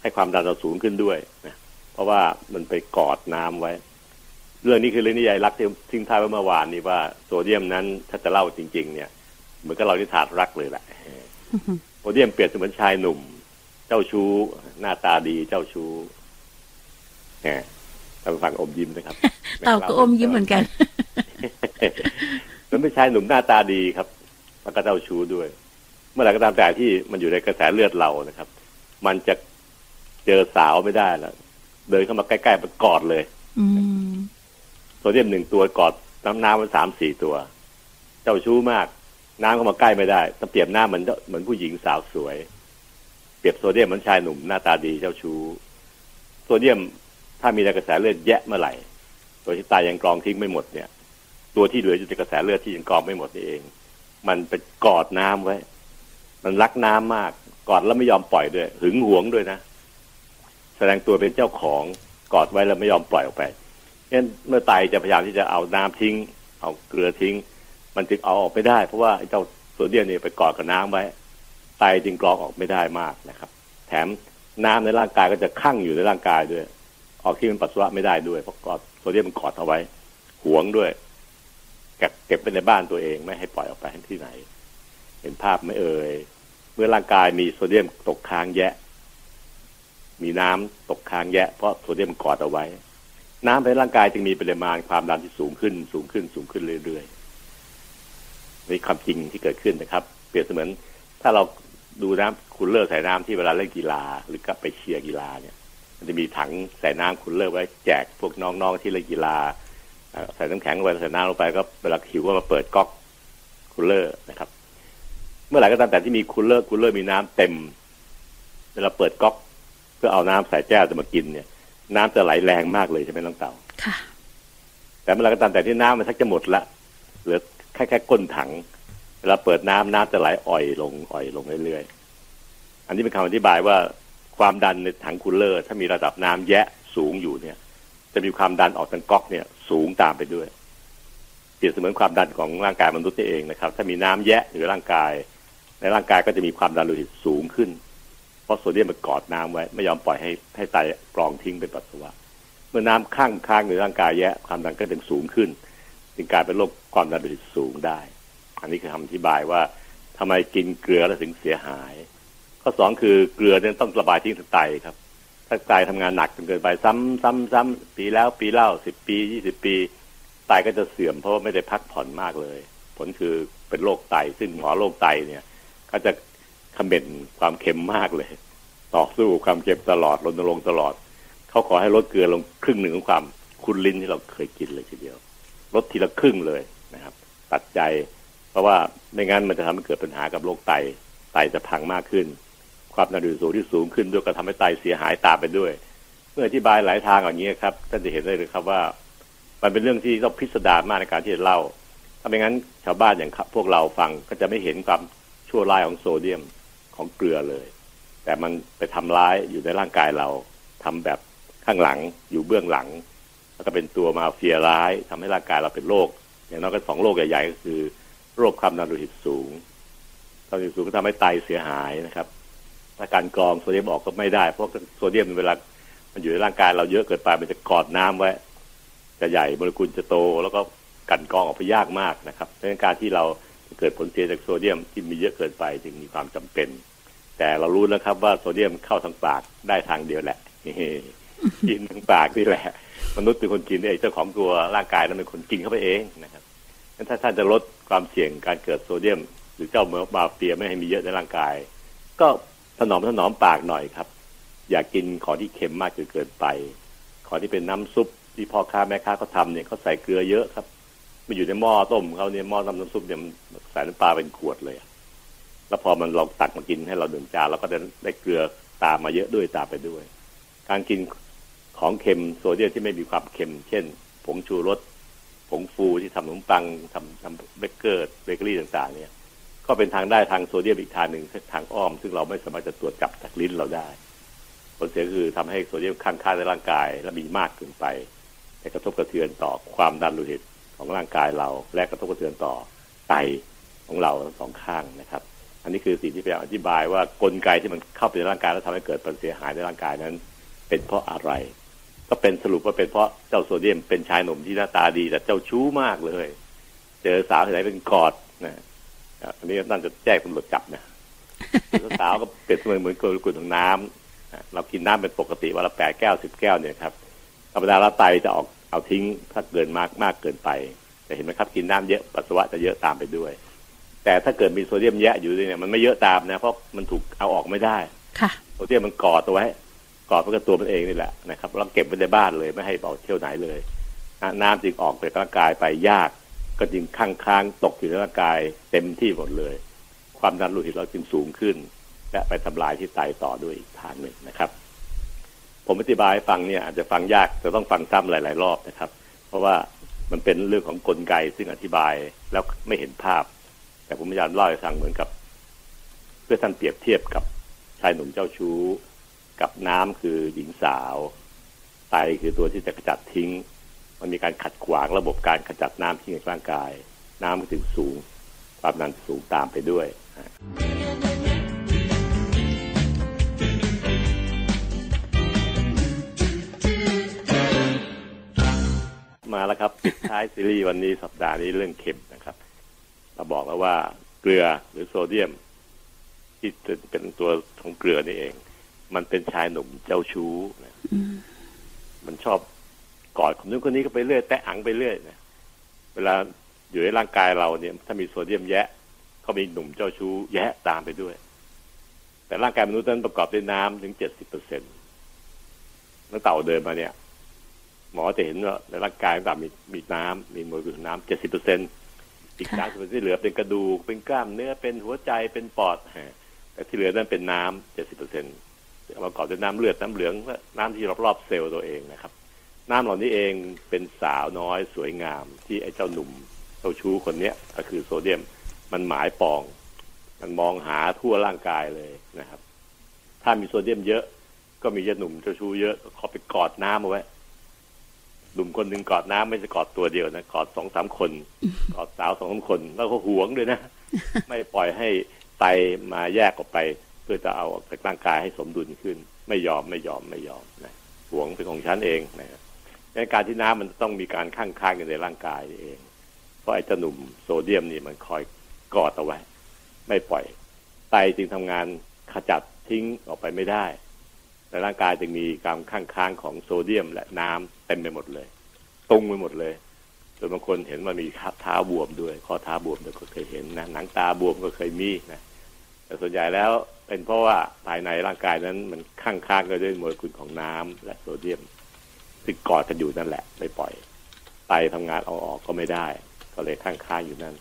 B: ให้ความดันเราสูงขึ้นด้วยนะเพราะว่ามันไปกอดน้ำไว้ เรื่องนี้คือเรื่องนิยายรักที่ทิ้งท้ายไว้เมื่อวานนี้ว่าโซเดียมนั้นถ้าจะเล่าจริง ๆ เนี่ย เหมือนกับเราที่ถาดรักเลยแหละโซเดียมเปรียบเสมือนชายหนุ่ม เจ้าชู้ หน้าตาดีเจ้าชู้แหมทางฝั่งอมยิ้มนะครับ
C: เต่าก็อมยิ้มเหมือนกัน
B: มันไม่ใช่หนุ่มหน้าตาดีครับแล้วก็เจ้าชู้ด้วย เมื่อไหร่ก็ตามแต่ที่มันอยู่ในกระแสเลือดเรานะครับ มันจะเจอสาวไม่ได้แล้วเดินเข้ามาใกล้ๆมันกอดเลย
C: อื
B: โซเดียมหนึ่งตัวกอดน้ำน้ำมันสามสี่ตัว เจ้าชู้มาก น้ำเข้ามาใกล้ไม่ได้ต้องเปรียบหน้าเหมือนเหมือนผู้หญิงสาวสวย เปรียบโซเดียมเหมือนชายหนุ่มหน้าตาดีเจ้าชู้โซเดียมถ้ามีในกระแสเลือดแยะเมื่อไหร่ตัวที่ตายยังกรองทิ้งไม่หมดเนี่ย ตัวที่เหลืออยู่ในกระแสเลือดที่ยังกรองไม่หมดนี่เอง มันไปกอดน้ำไว้ มันรักน้ำมากกอดแล้วไม่ยอมปล่อยด้วย หึงหวงด้วยนะ แสดงตัวเป็นเจ้าของกอดไว้แล้วไม่ยอมปล่อยออกไป งั้นเมื่อตายจะพยายามที่จะเอาน้ำทิ้ง เอาเกลือทิ้ง มันจึงเอาออกไม่ได้ เพราะว่าไอ้เจ้าโซเดียมเนี่ยไปกอดกับน้ำไว้ไตจึงกรองออกไม่ได้มากนะครับ แถมน้ำในร่างกายก็จะคั่งอยู่ในร่างกายด้วย ออกที่มันปัสสาวะไม่ได้ด้วยเพราะกอดโซเดียมมันกอดเอาไว้หวงด้วยเก็บเก็บไปในบ้านตัวเองไม่ให้ปล่อยออกไปที่ไหน เห็นภาพไม่เอ่ยเมื่อร่างกายมีโซเดียมตกค้างแยะ มีน้ำตกค้างแยะ เพราะโซเดียมกอดเอาไว้ น้ำในร่างกายจึงมีปริมาณความดันที่สูงขึ้น สูงขึ้นสูงขึ้นเรื่อยๆนี่ความจริงที่เกิดขึ้นนะครับ เปรียบเสมือน ถ้าเราดูน้ำคุณเลอร์ใส่น้ำที่เวลาเล่นกีฬา หรือกับไปเชียร์กีฬาเนี่ย มันจะมีถังใส่น้ำคุณเลิกไว้แจกพวกน้องๆที่เล่นกีฬาใส่น้ำแข็งลงไปใส่น้ำลงไปก็เวลาหิวก็มาเปิดก๊อกคูลเลอร์นะครับ เมื่อไหร่ก็ตามแต่ที่มีคูลเลอร์คูลเลอร์มีน้ำเต็ม เวลาเปิดก๊อกเพื่อเอาน้ำใส่แก้วจะมากินเนี่ย น้ำจะไหลแรงมากเลยใช่ไหมน้องเต่า
C: ค่ะ
B: แต่เมื่อไหร่ก็ตามแต่ที่น้ำมันชักจะหมดละเหลือแค่แค่ก้นถังเวลาเปิดน้ำน้ำจะไหลอ่อยลงอ่อยลงเรื่อยๆอันนี้เป็นคำอธิบายว่าความดันในถังคูลเลอร์ ถ้ามีระดับน้ำแยะสูงอยู่เนี่ย จะมีความดันออกทางก๊อกเนี่ย สูงตามไปด้วยเปรียบเสมือนความดันของร่างกายมนุษย์เองนะครับ ถ้ามีน้ำแยะหรือร่างกาย ในร่างกายก็จะมีความดันโลหิตสูงขึ้นเพ ราะโซเดียมมันกอดน้ำไว้ ไม่ยอมปล่อยให้ให้ไตกรองทิ้งเป็นปัสสาวะ เมื่อน้ำข้างค้างในร่างกายแยะความดันก็จะสูงขึ้นจึงกลายเป็นโรคความดันโลหิตสูงได้ อันนี้คือคำอธิบายว่าทำไมกินเกลือแล้วถึงเสียหาย ข้อสองคือเกลือเนี่ยต้องระบายทิ้งทางไตครับถ้าไตทำงานหนักจนเกินไปซ้ำซ้ำซ้ำปีแล้วปีเล่าสิบปียี่สิบปีไตก็จะเสื่อมเพราะว่าไม่ได้พักผ่อนมากเลย ผลคือเป็นโรคไตซึ่งหมอโรคไตเนี่ย ก็จะคอมเมนความเค็มมากเลย ต่อสู้ความเค็มตลอดรณรงค์ตลอด เขาขอให้ลดเกลือลงครึ่งหนึ่งของความคุณลิ้นที่เราเคยกินเลยทีเดียว ลดทีละครึ่งเลยนะครับ ตัดใจ เพราะว่าไม่งั้นมันจะทำให้เกิดปัญหากับโรคไตไตจะพังมากขึ้น ความดันสูงที่สูงขึ้นด้วยก็ทำให้ไตเสียหายตามไปด้วย เมื่ออธิบายหลายทางอย่างนี้ครับท่านจะเห็นได้เลยครับว่า มันเป็นเรื่องที่ต้องพิสดารมากในการที่จะเล่าถ้าไม่งั้นชาวบ้านอย่างพวกเราฟังก็จะไม่เห็นความชั่วร้ายของโซเดียมของเกลือเลย แต่มันไปทำร้ายอยู่ในร่างกายเราทำแบบข้างหลังอยู่เบื้องหลัง แล้วก็เป็นตัวมาเฟียร้ายทำให้ร่างกายเราเป็นโรคอย่างน้อยก็สองโรคใหญ่ๆก็คือ โรคความดันโลหิตสูงความดันโลหิตสูงก็ทำให้ไตเสียหายนะครับถ้าการกรองโซเดียมออกก็ไม่ได้ เพราะโซเดียมเวลามันอยู่ในร่างกายเราเยอะเกินไปมันจะกอดน้ำไว้ จะใหญ่โมเลกุลจะโต แล้วก็กันกรองออกไปยากมากนะครับดังนั้นการที่เราเกิดผลเสียจากโซเดียมที่มีเยอะเกินไปจึงมีความจำเป็น แต่เรารู้นะครับว่าโซเดียมเข้าทางปากได้ทางเดียวแหละกินทางปากนี่แหละ มนุษย์เป็นคนกินเองเจ้าของตัวร่างกายนั้นเป็นคนกินเข้าไปเองนะครับงั้นถ้าท่านจะลดความเสี่ยงการเกิดโซเดียม หรือเจ้าเมอบาเฟียไม่ให้มีเยอะในร่างกาย ก็ถนอมถนอมปากหน่อยครับ อย่ากกินของที่เค็มมากจนเกินไป ของที่เป็นน้ำซุปที่พ่อค้าแม่ค้าเขาทำเนี่ยเขาใส่เกลือเยอะครับมันอยู่ในหม้อต้มเขาเนี่ยหม้อทำน้ำซุปเนี่ยใส่น้ำปลาเป็นขวดเลย แล้วพอมันลองตักมากินให้เราหนึ่งจานเราก็จะได้เกลือตามมาเยอะด้วยตามไปด้วย การกินของเค็มโซเดียมที่ไม่มีความเค็ม เช่น ผงชูรสผงฟูที่ทำขนมปังทำทำเบเกอร์เบเกอรี่ต่างๆ เนี่ย ก็เป็นทางได้ทางโซเดียมอีกทางหนึ่งทางอ้อม ซึ่งเราไม่สามารถจะตรวจจับจากลิ้นเราได้ผลเสียคือทำให้โซเดียมข้างค่าในร่างกาย และมีมากเกินไปแต่กระทบกระเทือนต่อความดันโลหิตของร่างกายเรา และกระทบกระเทือนต่อไตของเราทั้งสองข้างนะครับ อันนี้คือสิ่งที่พยายามอธิบายว่ากลไกที่มันเข้าไปในร่างกายแล้วทำให้เกิดผลเสียหายในร่างกายนั้น เป็นเพราะอะไร ก็เป็นสรุปว่าเป็นเพราะเจ้าโซเดียมเป็นชายหนุ่มที่หน้าตาดีแต่เจ้าชู้มากเลย เจอสาวที่ไหนเป็นกอดนะอันนี้นั่นจะแจ้งตำรวจจับนะสาวก็เปรียบเสมือนเหมือนกลุ่นของน้ำเรากินน้ำเป็นปกติวันละแปดแก้วสิบแก้วเนี่ยครับธรรมดาเราไตจะออกเอาทิ้งถ้าเกินมากมากเกินไป แต่เห็นไหมครับกินน้ำเยอะปัสสาวะจะเยอะตามไปด้วย แต่ถ้าเกิดมีโซเดียมแยะอยู่เนี่ยมันไม่เยอะตามนะ เพราะมันถูกเอาออกไม่ได้
C: ค่ะ
B: โซเดียมมันกอดตัวไว้กอดไว้กับตัวมันเองนี่แหละนะครับเราเก็บไว้ในบ้านเลยไม่ให้เอาเที่ยวไหนเลยน้ำจึงออกไปร่างกายไปยาก ก็จึงค้างค้างตกอยู่ในร่างกายเต็มที่หมดเลย ความดันโลหิตเราจึงสูงขึ้น และไปทำลายที่ไตต่อด้วยอีกทางหนึ่งนะครับ ผมอธิบายให้ฟังเนี่ยอาจจะฟังยากจะต้องฟังซ้ำหลาย ๆ รอบนะครับ เพราะว่ามันเป็นเรื่องของกลไกซึ่งอธิบายแล้วไม่เห็นภาพ แต่ผมพยายามเล่าให้ฟังเหมือนกับ เพื่อท่านเปรียบเทียบกับชายหนุ่มเจ้าชู้ กับน้ำคือหญิงสาวไตคือตัวที่จะกระจัดทิ้ง มันมีการขัดขวางระบบการขจัดน้ำทิ้งในร่างกาย น้ำก็ถึงสูง ความดันสูงตามไปด้วยมาแล้วครับปิดท้ายซีรีส์วันนี้สัปดาห์นี้เรื่องเค็มนะครับ เราบอกแล้วว่าเกลือหรือโซเดียม ที่เป็นตัวของเกลือนี่เอง มันเป็นชายหนุ่มเจ้าชู้นะมันชอบกอดคนนู้นคนนี้ก็ไปเรื่อยแตะอังไปเรื่อยนะเวลาอยู่ในร่างกายเราเนี่ย ถ้ามีโซเดียมแยะ ก็มีหนุ่มเจ้าชู้ แยะตามไปด้วย แต่ร่างกายมนุษย์นั้นประกอบด้วยน้ำถึงเจ็ดสิบเปอร์เซ็นต์ตั้งเต่าเดินมาเนี่ย หมอจะเห็นว่าในร่างกายต่างมีมีน้ำมีโมเลกุลน้ำเจ็ดสิบเปอร์เซ็น อีกสามสิบเปอร์เซ็นที่เหลือเป็นกระดูก เป็นกล้ามเนื้อเป็นหัวใจเป็นปอดแต่ที่เหลือนั้นเป็นน้ำเจ็ดสิบเปอร์เซ็นต์ประกอบด้วยน้ำเลือดน้ำเหลืองและน้ำที่รอบๆเซลล์ตัวเองนะครับ น้ำเหล่านี้เองเป็นสาวน้อยสวยงามที่ไอ้เจ้าหนุ่มเจ้าชู้คนเนี้ยก็คือโซเดียมมันหมายปอง มันมองหาทั่วร่างกายเลยนะครับ ถ้ามีโซเดียมเยอะ ก็มีเจ้าหนุ่มเจ้าชู้เยอะเขาไปกอดน้ำเอาไว้ หนุ่มคนหนึ่งกอดน้ำไม่จะกอดตัวเดียวนะกอดสองสามคน กอดสาวสองสามคน แล้วก็หวงด้วยนะ ไม่ปล่อยให้ไตมาแยกออกไป เพื่อจะเอาร่างกายให้สมดุลขึ้น ไม่ยอมไม่ยอมไม่ยอมนะหวงเป็นของฉันเองนะในการที่น้ำมันต้องมีการข้างค้างอยู่ในร่างกายเอง เพราะไอ้เจ้าหนุ่มโซเดียมนี่มันคอยกอดเอาไว้ ไม่ปล่อย ไตจึงทำงานขจัดทิ้งออกไปไม่ได้ในร่างกายจึงมีการข้างค้างของโซเดียมและน้ำเต็มไปหมดเลยตรงไปหมดเลยจนบางคนเห็นมันมีเท้าบวมด้วยข้อเท้าบวมเด็กก็เคยเห็นนะหนังตาบวมก็เคยมีนะแต่ส่วนใหญ่แล้วเป็นเพราะว่าภายในร่างกายนั้นมันข้างค้างกันด้วยโมเลกุลของน้ำและโซเดียมซึ่งกอดกันอยู่นั่นแหละไม่ปล่อยไตทำงานเอาออกก็ไม่ได้ ก็เลยข้างค้างอยู่นั่น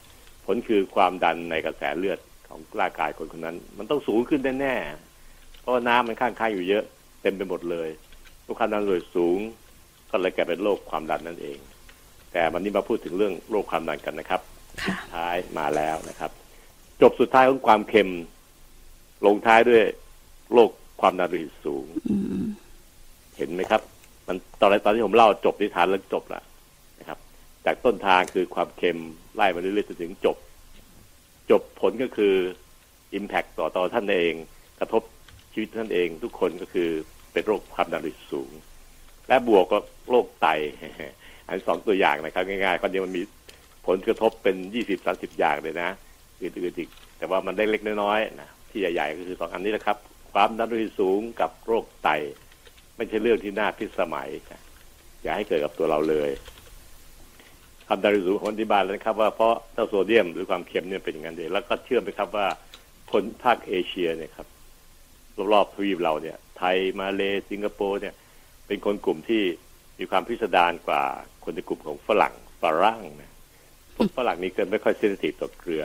B: ผลคือความดันในกระแสเลือดของร่างกายคนคนนั้น มันต้องสูงขึ้นแน่ๆเพราะน้ำมันข้างค้างอยู่เยอะ เต็มไปหมดเลยทุกความดันโลหิตสูง ก็เลยกลายเป็นโรคความดันนั่นเอง แต่วันนี้มาพูดถึงเรื่องโรคความดันกันนะครับสุดท้ายมาแล้วนะครับ จบสุดท้ายของความเค็ม ลงท้ายด้วยโรคความดันโลหิตสูงเห็นไหมครับ มันตอนแรกตอนที่ผมเล่าจบนิทานแล้วจบละนะครับ จากต้นทางคือความเค็มไล่มาเรื่อยๆจนถึงจบ จบผลก็คืออิมแพคต่อต่อท่านเอง กระทบชีวิตท่านเอง ทุกคนก็คือเป็นโรคความดันโลหิตสูง และบวกก็โรคไต อันสองตัวอย่างนะครับง่ายๆก็เดียวมันมีผลกระทบเป็นยี่สิบสาสิบอย่างเลยนะอื่นๆอีกแต่ว่ามันได้เล็กน้อยๆนะที่ใหญ่ๆก็คือสองอันนี้แหละครับ ความดันโลหิตสูงกับโรคไต ไม่ใช่เรื่องที่น่าพิสมัยอย่าให้เกิดกับตัวเราเลยความดันโลหิตสูงคนที่บานแล้วนะครับ ว่าเพราะเจ้าโซเดียมหรือความเค็มเนี่ยเป็นอย่างนั้นเองแล้วก็เชื่อมไหมครับว่าคนภาคเอเชียเนี่ยครับรอบๆทวีปเราเนี่ย ไทยมาเลสิงคโปร์เนี่ย เป็นคนกลุ่มที่มีความพิสดารกว่าคนในกลุ่มของฝรั่งฝรั่งนะพวกฝรั่งนี่เกินไม่ค่อย sensitive ต่อเกลือ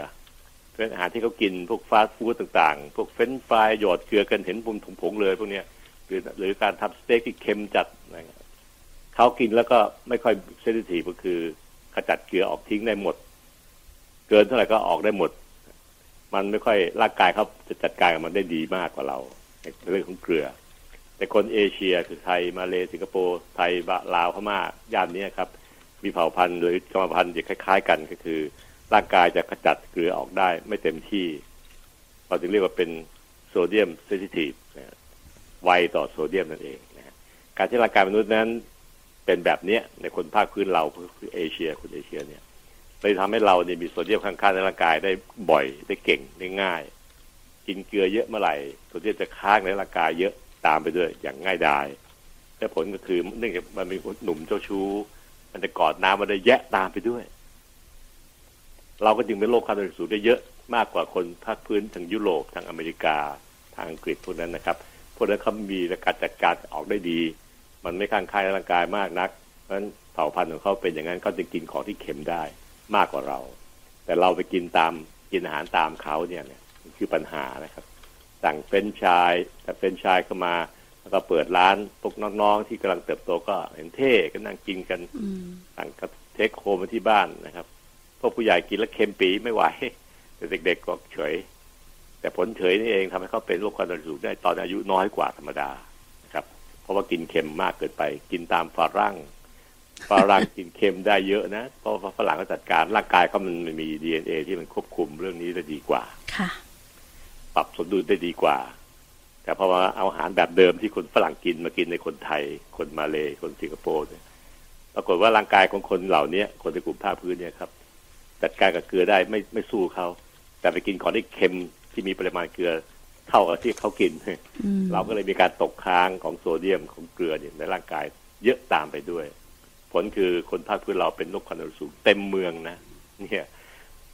B: เป็นอาหารที่เขากินพวกฟาสต์ฟู้ดต่างๆ พวกเฟรนช์ฟรายหยอดเกลือกันเห็นปุ่มผงเลยพวกเนี้ยหรือหรือการทำสเต็กที่เค็มจัดนะเขากินแล้วก็ไม่ค่อย sensitive ก็คือขจัดเกลือออกทิ้งได้หมด เกินเท่าไหร่ก็ออกได้หมด มันไม่ค่อยร่างกายเขาจะจัดการกับมันได้ดีมากกว่าเราในเรื่องของเกลือ แต่คนเอเชียคือไทยมาเลสิงคโปร์ไทยลาวพม่าย่านนี้ครับมีเผ่าพันธุ์หรือกรรมพันธุ์จะคล้ายๆ กันก็คือ ร่างกายจะขจัดเกลือออกได้ไม่เต็มที่เราจึงเรียกว่าเป็น sodium sensitive ไวต่อโซเดียมนั่นเองนะการที่ร่างกายมนุษย์นั้นเป็นแบบเนี้ยในคนภาคพื้นเราคือเอเชียคนเอเชียเนี่ยเลยทำให้เราเนี่ยมีโซเดียมค้างๆในร่างกายได้บ่อยได้เก่งได้ง่าย กินเกลือเยอะเมื่อไหร่โซเดียมจะค้างในร่างกายเยอะ ตามไปด้วยอย่างง่ายดายแต่ผลก็คือเนื่องจากมันมีหนุ่มเจ้าชู้ มันจะกอดน้ำมันได้แยะตามไปด้วย เราก็จึงเป็นโรคความดันสูงได้เยอะมากกว่าคนภาคพื้นทางยุโรปทางอเมริกาทางอังกฤษพวกนั้นนะครับพวกนั้นเขามีการจัดการออกได้ดี มันไม่ข้างคายร่างกายมากนักเพราะฉะนั้นเผ่าพันธุ์ของเขาเป็นอย่างนั้นเขาจะกินของที่เค็มได้มากกว่าเรา แต่เราไปกินตามกินอาหารตามเขาเนี่ยคือปัญหานะครับ สั่งเป็นชายแต่เป็นชายเข้ามา แล้วก็เปิดร้านพวกน้องๆที่กำลังเติบโตก็เห็นเท่ก็นั่งกินกันสั่งกับเทคโฮมาที่บ้านนะครับพวกผู้ใหญ่กินแล้วเค็มปีไม่ไหวแต่เด็กๆก็เฉย แต่ผลเฉยนี่เองทำให้เขาเป็นโรคความดันสูงได้ตอนอายุน้อยกว่าธรรมดานะครับ เพราะว่ากินเค็มมากเกินไป กินตามฝรั่งฝรั่งกินเค็มได้เยอะนะเพราะฝรั่งก็จัดการร่างกายเขามันมีดีเอ็นเอที่มันควบคุมเรื่องนี้ได้ดีกว่า
C: ค่ะ
B: ปรับสมดุลได้ดีกว่า แต่พอมาเอาอาหารแบบเดิมที่คนฝรั่งกินมากินในคนไทย คนมาเลยคนสิงคโปร์เนี่ยปรากฏว่าร่างกายของคนเหล่านี้คนในกลุ่มภาคพื้นเนี่ยครับ จัดการกับเกลือได้ไม่ไม่สู้เขาแต่ไปกินของที่เค็มที่มีปริมาณเกลือเท่ากับที่เขากิน เราก็เลยมีการตกค้างของโซเดียมของเกลือเนี่ยในร่างกายเยอะตามไปด้วย ผลคือคนภาคพื้นเราเป็นโรคความดันสูงเต็มเมืองนะ เนี่ย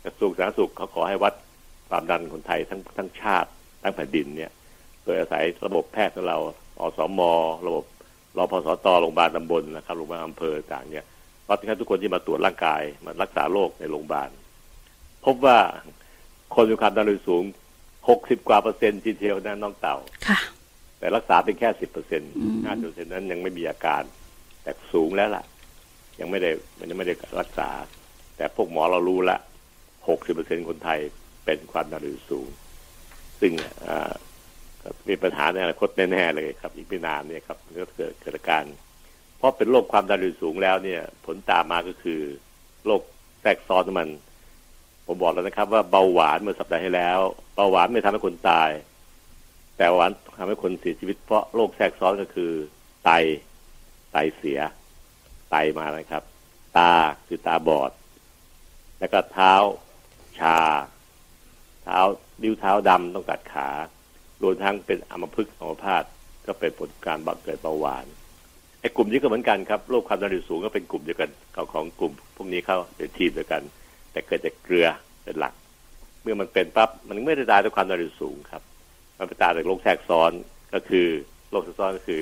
B: กระทรวงสาธารณสุขเขาขอให้วัด ความดันคนไทยทั้งทั้งชาติทั้งแผ่นดินเนี่ย โดยอาศัยระบบแพทย์ของเราอสมระบบรอพสตโรงพยาบาลตำบลนะครับโรงพยาบาลอำเภอต่างเนี่ยวัดให้ทุกคนที่มาตรวจร่างกายมารักษาโรคในโรงพยาบาล พบว่าคนมีความดันโลหิตสูงหกสิบกว่าเปอร์เซ็นต์ทีเดียวนะน้องเต่า
C: ค่ะ
B: แต่รักษาเป็นแค่สิบเปอร์เซ็นต์ห้าเปอร์เซ็นต์นั้นยังไม่มีอาการ แต่สูงแล้วล่ะ ยังไม่ได้มันยังไม่ได้รักษา แต่พวกหมอเรารู้ละหกสิบเปอร์เซ็นคนไทย เป็นความดันโลหิตสูง ซึ่งมีปัญหาในอนาคตแน่ๆเลยครับ อีกไม่นานเนี่ยครับก็เกิดเกิดอาการ เพราะเป็นโรคความดันโลหิตสูงแล้วเนี่ย ผลตามมาก็คือโรคแทรกซ้อนมัน ผมบอกแล้วนะครับ ว่าเบาหวานเมื่อสัปดาห์ที่แล้ว เบาหวานไม่ทำให้คนตาย แต่หวานทำให้คนเสียชีวิต เพราะโรคแทรกซ้อนก็คือ ไตไตเสีย ไตมานะครับ ตาคือตาบอด แล้วก็เท้าชา เท้านิ้วเท้าดำต้องตัดขารวมทั้งเป็นอัมพฤกษ์อัมพาตก็เป็นผลการบังเกิดเบาหวานไอ้กลุ่มนี้ก็เหมือนกันครับโรคความดันโลหิตสูงก็เป็นกลุ่มเดียวกันของของกลุ่ม พวกนี้เข้าเป็นทีมเดียวกัน แต่เกิดจากเกลือเป็นหลัก เมื่อมันเป็นปั๊บมันไม่ได้ตายด้วยความดันโลหิตสูงครับ มันไปตายจากโรคแทรกซ้อนก็คือโรคแทรกซ้อนก็คือ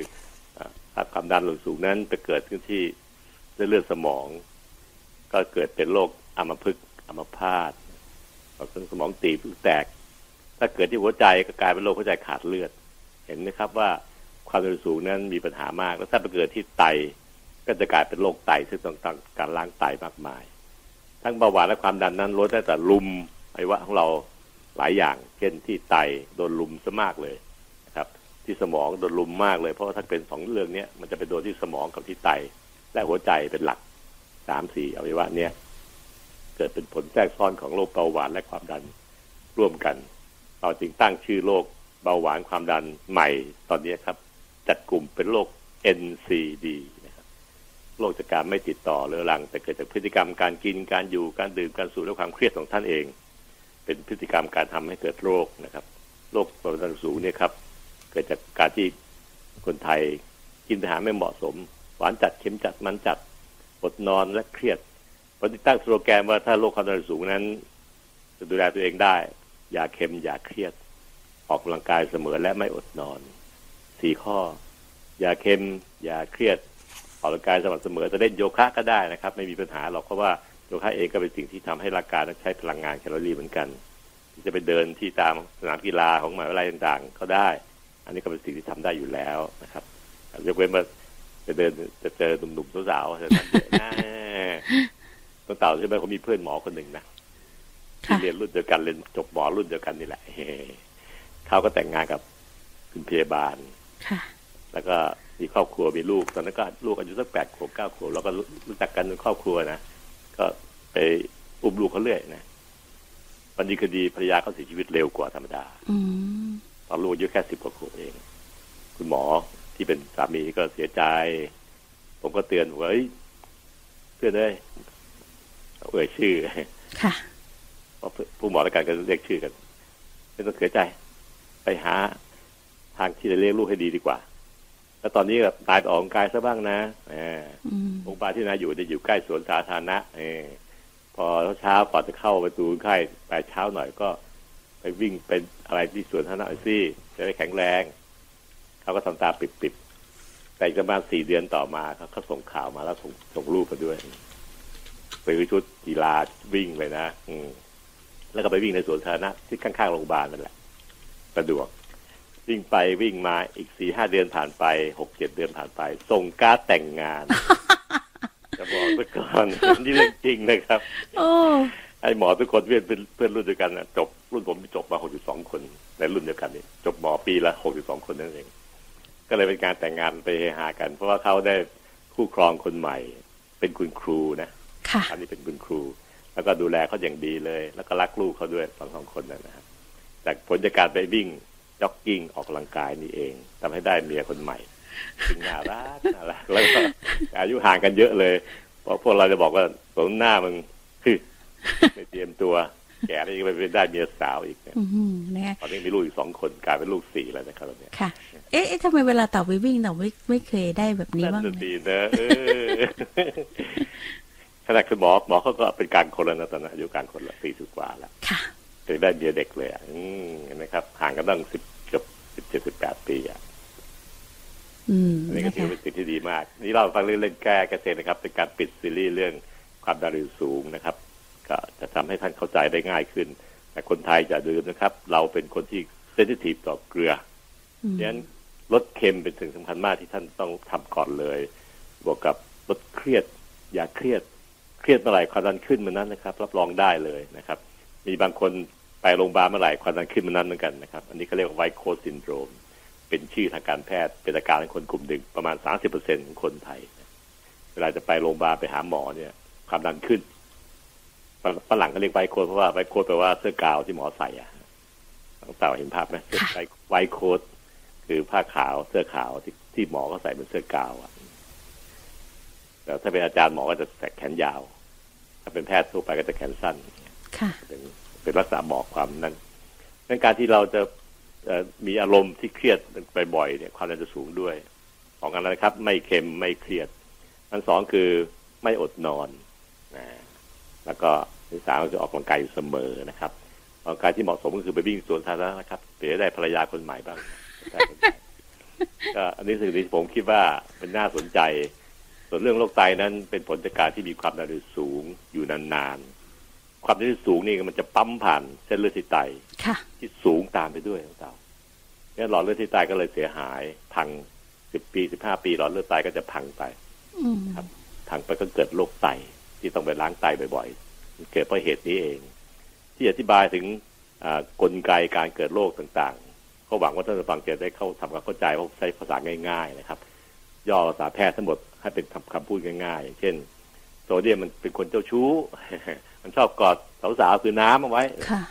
B: ความดันโลหิตสูงนั้นไปเกิดขึ้นที่เลือดสมอง ก็เกิดเป็นโรคอัมพฤกษ์อัมพาต เส้นสมองตีบแตก ถ้าเกิดที่หัวใจก็กลายเป็นโรคหัวใจขาดเลือด เห็นไหมครับว่าความดันสูงนั้นมีปัญหามาก แล้วถ้าไปเกิดที่ไตก็จะกลายเป็นโรคไตซึ่งต้องการล้างไตมากมาย ทั้งเบาหวานและความดันนั้นลดได้แต่ลุมไอวะของเราหลายอย่าง เช่นที่ไตโดนลุมซะมากเลยนะครับ ที่สมองโดนลุมมากเลย เพราะว่าถ้าเป็นสองเรื่องนี้มันจะไปโดนที่สมองกับที่ไต และหัวใจเป็นหลักสามสี่อวัยวะเนี้ย กิดเป็นผลแทรกซ้อนของโรคเบาหวานและความดันร่วมกัน เราจึงตั้งชื่อโรคเบาหวานความดันใหม่ตอนนี้ครับ จัดกลุ่มเป็นโรค NCD นะครับโรคจากการไม่ติดต่อเรื้อรัง แต่เกิดจากพฤติกรรมการกินการอยู่การดื่มการสูบและความเครียดของท่านเอง เป็นพฤติกรรมการทำให้เกิดโรคนะครับโรคความดันสูงเนี่ยครับ เกิดจากการที่คนไทยกินอาหารไม่เหมาะสม หวานจัดเค็มจัดมันจัดอดนอนและเครียด พอติดตั้งสโลแกนว่าถ้าโรคความดันสูงนั้น จะดูแลตัวเองได้ อย่าเค็มอย่าเครียด ออกกำลังกายเสมอและไม่อดนอนสี่ข้อ อย่าเค็มอย่าเครียด ออกกำลังกายสม่ำเสมอจะเล่นโยคะก็ได้นะครับ ไม่มีปัญหาหรอกเพราะว่าโยคะเองก็เป็นสิ่งที่ทำให้ร่างกายใช้พลังงานแคลอรี่เหมือนกัน จะไปเดินที่ตามสนามกีฬาของมหาวิทยาลัยต่างๆ ก็ได้ อันนี้ก็เป็นสิ่งที่ทำได้อยู่แล้วนะครับยกเว้นว่าจะเดินจะเจอหนุ่มๆสาวๆเท่านั้นเองนะ ต้นเต่าใช่ไหมเขามีเพื่อนหมอคนหนึ่งนะที่
C: ค่ะ
B: เรียนรุ่นเดียวกันเรียนจบหมอรุ่นเดียวกันนี่แหละเขาก็แต่งงานกับคุณพยาบาล
C: ค่ะ
B: แล้วก็มีครอบครัวมีลูกตอนนั้นก็ลูกอายุสักแปดขวบเก้าขวบแล้วก็รู้จักกันเป็นครอบครัวนะก็ไปอุ้มลูกเขาเรื่อยนะวันดีคดีภรรยาเขาเสียชีวิตเร็วกว่าธรรมดา
C: อืม
B: ตอนลูกอายุแค่สิบกว่าขวบเอง คุณหมอที่เป็นสามีก็เสียใจ ผมก็เตือนว่าเฮ้ยเพื่อนเอ้ย เอ่ยชื่อ
C: ค่ะ
B: เพราะผู้หมอแล้วกันก็เรียกชื่อกันไม่ต้องเสียใจ ไปหาทางที่จะเลี้ยงลูกให้ดีดีกว่า แล้วตอนนี้แบบตายไปออกกำลังกายซะบ้างนะเออ
C: อืม
B: โรงพยาบาลที่นายอยู่จะอยู่ใกล้สวนสาธารณะเออพอเช้าก่อนจะเข้าประตูไข้ไปเช้าหน่อยก็ ไปวิ่งเป็นอะไรที่สวนสาธารณะหน่อยสิจะได้แข็งแรง เขาก็ทำตาปิดๆแต่อีกประมาณสี่เดือนต่อมาเขาเขาส่งข่าวมาแล้วส่งส่งรูปมาด้วย ซื้อชุดกีฬาวิ่งเลยนะ อืม แล้วก็ไปวิ่งในสวนสาธารณะที่ข้างๆโรงพยาบาลนั่นแหละสะดวก วิ่งไปวิ่งมาอีกสี่ห้าเดือนผ่านไปหกเจ็ดเดือนผ่านไป ส่งการ์ดแต่งงาน จะบอกซะก่อนนี่เรื่องจริงนะครับ
C: โอ้
B: ไอ้หมอทุกคนเพื่อนเป็นเพื่อนรุ่นเดียวกันนะจบรุ่นผมจบมาหกสิบสองคน ในรุ่นเดียวกันนี่จบหมอปีละหกสิบสองคนนั่นเอง ก็เลยเป็นการแต่งงานไปเฮฮากัน เพราะว่าเขาได้คู่ครองคนใหม่ เป็นคุณครูนะ
C: ค่ะ
B: อันนี้เป็นคุณครู แล้วก็ดูแลเขาอย่างดีเลย แล้วก็รักลูกเขาด้วยสองสองคนนั่นนะครับจากผลจากการไปวิ่งจ็อกกิ้งออกกำลังกายนี่เองทำให้ได้เมียคนใหม่ซึ่งน่ารักน่ารักแล้วก็อายุห่างกันเยอะเลยเพราะพวกเราจะบอกว่าสมหน้ามึงคือไม่เตรียมตัวแก่แล้วยังไปได้เมียสาวอีกเนี่ย
C: อืมนะคะ
B: ตอนนี้มีลูกอีกสองคนกลายเป็นลูกสี่แล้วนะครับตอนเนี้ย
C: ค่ะเอ๊ะเอ๊ะทำไมเวลาเต่าไปวิ่งเต่าไม่ไม่เคยได้แบบนี้
B: นั่น
C: บ้าง
B: จะ
C: เลย
B: ดีนะ เออขณะคุณหมอหมอเขาก็เป็นกลารคนแล้วนะตอนนั้นอายุกลารคนละสี่สิบกว่าแล้ว
C: ค่ะ
B: ถึงได้เมียเด็กเลยอะอืมเห็นไหมครับ ห่างกันตั้งสิบเกือบสิบเจ็ดสิบแปดปีอะ
C: อืม
B: อันนี้ก็
C: นะ
B: ถือ
C: คะ
B: เป็นสิ่งที่ดีมาก นี่เราฟังเรื่องเล่นแก้เกษตรนะครับ เป็นการปิดซีรีส์เรื่องความดันโลหิตสูงนะครับ ก็จะทำให้ท่านเข้าใจได้ง่ายขึ้น แต่คนไทยจะลืมนะครับ เราเป็นคนที่เซนซิทีฟต่อเกลือ
C: อืม
B: ดังนั้นลดเค็มเป็นสิ่งสำคัญมากที่ท่านต้องทำก่อนเลย บวกกับลดเครียด อย่าเครียด เครียดเมื่อไหร่ความดันขึ้นเมื่อนั้นนะครับ รับรองได้เลยนะครับ มีบางคนไปโรงพยาบาลเมื่อไหร่ความดันขึ้นเมื่อนั้นเหมือนกันนะครับ อันนี้เขาเรียกว่า white coat syndrome เป็นชื่อทางการแพทย์เป็นอาการของคนกลุ่มหนึ่งประมาณ 30%ของคนไทย เวลาจะไปโรงพยาบาลไปหาหมอเนี่ย ความดันขึ้นฝรั่งฝรั่งก็เรียก white coat เพราะว่า white coat แปลว่าเสื้อกาวน์ที่หมอใส่อะน้องเต่าเห็นภาพไหม
C: ค่ะ
B: white white coat คือผ้าขาวเสื้อขาวที่ที่หมอก็ใส่เป็นเสื้อกาวน์อะ แต่ถ้าเป็นอาจารย์หมอก็จะใส่แขนยาว ถ้าเป็นแพทย์ทั่วไปก็จะแขนสั้น
C: ค่ะ
B: เป็นเป็นลักษณะบอกความนั้นในการที่เราจะเอ่อมีอารมณ์ที่เครียดไปบ่อยๆเนี่ยความดันจะสูงด้วยสองอันนั้นนะครับ ไม่เค็มไม่เครียด อันสองคือไม่อดนอนนะแล้วก็อันสามก็คือออกกำลังกายอยู่เสมอนะครับออกกำลังกายที่เหมาะสมก็คือไปวิ่งสวนสาธารณะนะครับเผื่อจะได้ภรรยาคนใหม่บ้างได้คนใหม่ก็อันนี้สิ่งที่ผมคิดว่าเป็นน่าสนใจ ส่วนเรื่องโรคไตนั้นเป็นผลจากการที่มีความดันโลหิตสูงอยู่นานๆ ความดันโลหิตสูงนี่มันจะปั๊มผ่านเส้นเลือดที่ไต
C: ค่ะที่
B: ที่สูงตามไปด้วยทั้งเต่าเนี่ยหลอดเลือดที่ไตก็เลยเสียหายพังสิบปีสิบห้าปีหลอดเลือดไตก็จะพังไป
C: อืม
B: ครับพังไปก็เกิดโรคไตที่ต้องไปล้างไตบ่อยๆมันเกิดเพราะเหตุนี้เอง ที่อธิบายถึงอ่ากลไกการเกิดโรคต่างๆ ก็หวังว่าท่านผู้ฟังจะได้เข้าทำความเข้าใจเพราะใช้ภาษาง่าย ๆ นะครับ ย่อภาษาแพทย์ทั้งหมด ให้เป็นคำคำพูดง่ายๆอย่างเช่น โซเดียมมันเป็นคนเจ้าชู้ มันชอบกอดสาวๆคือน้ำเอาไว้
C: ค่ะ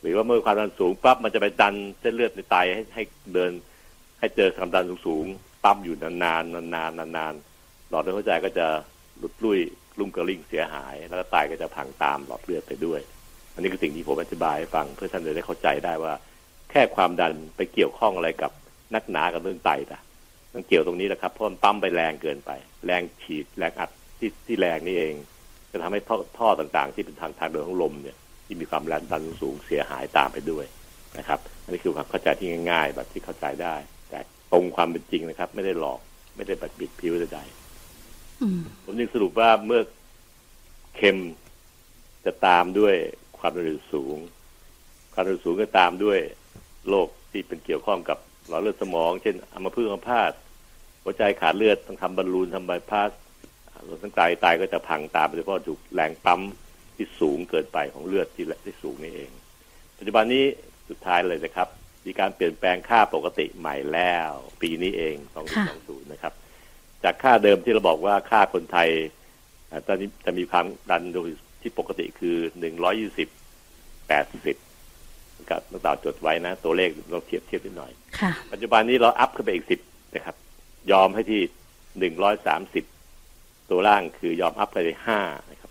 B: หรือว่าเมื่อความดันสูงปั๊บมันจะไปดันเส้นเลือดในไตให้ให้เดิน ให้เจอความดันสูงๆปั๊มอยู่นานๆนานๆนานๆหลอดเลือดหัวใจก็จะหลุดลุ่ยลุ่มกระลิ่งเสียหาย แล้วก็ไตก็จะพังตามหลอดเลือดไปด้วย อันนี้คือสิ่งที่ผมอธิบายให้ฟังเพื่อท่านจะได้เข้าใจได้ว่า แค่ความดันไปเกี่ยวข้องอะไรกับนักหนากับเรื่องไตปะ มันเกี่ยวตรงนี้แหละครับเพราะมันปั๊มไปแรงเกินไป แรงฉีดแรงอัดที่ที่แรงนี่เอง จะทำให้ท่อท่อต่างๆ ที่เป็นทางทางเดินของลมเนี่ย ที่มีความแรงดันสูงเสียหายตามไปด้วยนะครับ อันนี้คือความเข้าใจที่ง่าย ๆ แบบที่เข้าใจได้ แต่ตรงความเป็นจริงนะครับ ไม่ได้หลอกไม่ได้บัดบิดผิวใด
C: อืม
B: ๆผมจึงสรุปว่าเมื่อเค็มจะตามด้วยความดันโลหิตสูง ความดันโลหิตสูงก็ตามด้วยโรคที่เป็นเกี่ยวข้องกับ หลอดเลือดสมอง เช่นอัมพฤกษ์อัมพาตหัวใจขาดเลือดต้องทำบอลลูนทำบายพาสรวมทั้งไตไตก็จะพังตามโดยเฉพาะถูกแรงปั๊มที่สูงเกินไปของเลือดที่ที่สูงนี่เอง ปัจจุบันนี้สุดท้ายเลยนะครับ มีการเปลี่ยนแปลงค่าปกติใหม่แล้ว ปีนี้เอง2020นะครับ จากค่าเดิมที่เราบอกว่าค่าคนไทยอ่าตอนนี้จะมีความดันโดยที่ปกติคือ 120 80 กับนักต่าวจดไว้นะ ตัวเลขเราเทียบเทียบนิดหน่อย
C: ค่ะ
B: ปัจจุบันนี้เราอัพขึ้นไปอีกสิบนะครับ ยอมให้ที่หนึ่งร้อยสามสิบตัวล่างคือยอมอัพไปเลยห้านะครับ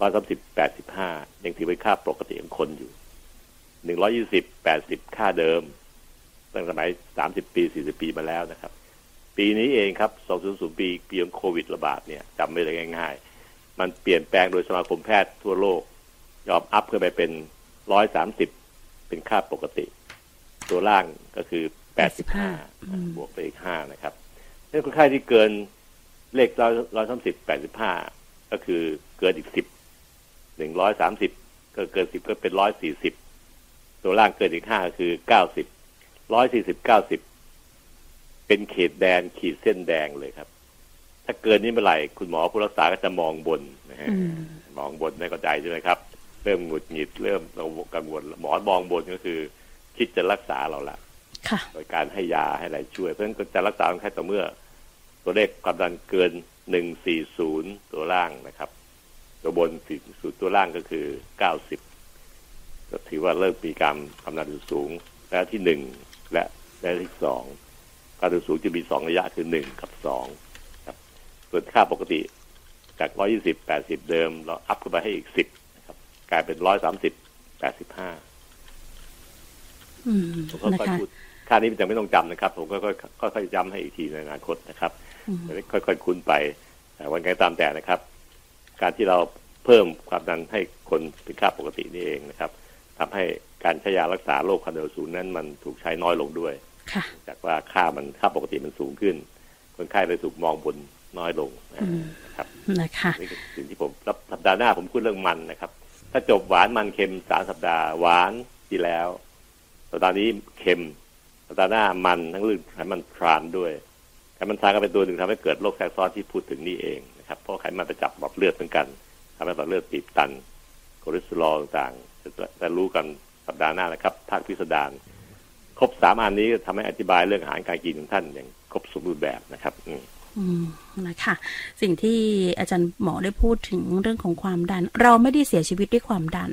B: ร้อยสามสิบแปดสิบห้ายังถือเป็นค่าปกติของคนอยู่หนึ่งร้อยี่สิบแปดสิบค่าเดิม ตั้งสมัยสามสิบปีสี่สิบปีมาแล้วนะครับ ปีนี้เองครับสองศูนย์ศูนย์ปีปีของโควิดระบาดเนี่ยจำไม่ได้ง่ายๆ มันเปลี่ยนแปลงโดยสมาคมแพทย์ทั่วโลก ยอมอัพขึ้นไปเป็นร้อยสามสิบ เป็นค่าปกติ ตัวล่างก็คือ85
C: อืม
B: บวกไปอีก5นะครับนี่คนไข้ที่เกินเลขร้อยร้อยสามสิบแปดสิบห้าก็คือเกินอีก10 130ก็เกิน10ก็เป็น140ตัวล่างเกินอีก5ก็คือ90 140 90เป็นเขตแดนขีดเส้นแดงเลยครับ ถ้าเกินนี้เมื่อไหร่คุณหมอผู้รักษาก็จะมองบนนะฮะ
C: อืม
B: มองบนไม่เข้าใจใช่ไหมครับ เริ่มหงุดหงิดเริ่มกังวลหมอมองบนก็คือ คิดจะรักษาเราละ
C: ค่ะ
B: โดยการให้ยาให้อะไรช่วย เพราะฉะนั้นก็จะรักษาคนไข้ต่อเมื่อ ตัวเลขความดันเกิน140ตัวล่างนะครับ ตัวบน40ตัวล่างก็คือ90ก็ถือว่าเริ่มมีการความดันสูงแล้วที่หนึ่งและและที่สองความดันสูงจะมีสองระยะคือหนึ่งกับสองครับ ส่วนค่าปกติจาก120 80เดิม เราอัพขึ้นไปให้อีก10นะครับ กลายเป็น130 85
C: อืม
B: ผมก็
C: นะ
B: ค่อย
C: คะ
B: พูดค่านี้มันจะไม่ต้องจำนะครับ ผมก็ค่อยค่อยๆจำให้อีกทีในอนาคตนะครับ
C: อืม
B: จะได้ค่อยๆคุ้นไปแต่วันไงตามแต่นะครับ การที่เราเพิ่มความดันให้คนเป็นค่าปกตินี่เองนะครับทำให้การใช้ยารักษาโรคความดันสูงนั้นมันถูกใช้น้อยลงด้วย
C: ค่ะ
B: จากว่าค่ามันค่าปกติมันสูงขึ้น คนไข้เลยถูกมองบนน้อยลง
C: อืม
B: นะครับ
C: นะคะ
B: นี่คือสิ่งที่ผมรับสัปดาห์หน้าผมพูดเรื่องมันนะครับ ถ้าจบหวานมันเค็มสามสัปดาห์หวานที่แล้ว สัปดาห์นี้เค็ม สัปดาห์หน้ามันทั้งเรื่องไขมันทรานด้วย ไขมันทรานก็เป็นตัวหนึ่งทำให้เกิดโรคแทรกซ้อนที่พูดถึงนี่เองนะครับ เพราะไขมันไปจับหลอดเลือดเหมือนกันทำให้หลอดเลือดตีบตันคอเลสเตอรอลต่างๆจะรู้กันสัปดาห์หน้านะครับภาคพิสดารครบสามอันนี้ก็ทำให้อธิบายเรื่องอาหารการกินของท่านอย่างครบสมบูรณ์แบบนะครับ อื
C: นะคะสิ่งที่อาจารย์หมอได้พูดถึงเรื่องของความดัน เราไม่ได้เสียชีวิตด้วยความดัน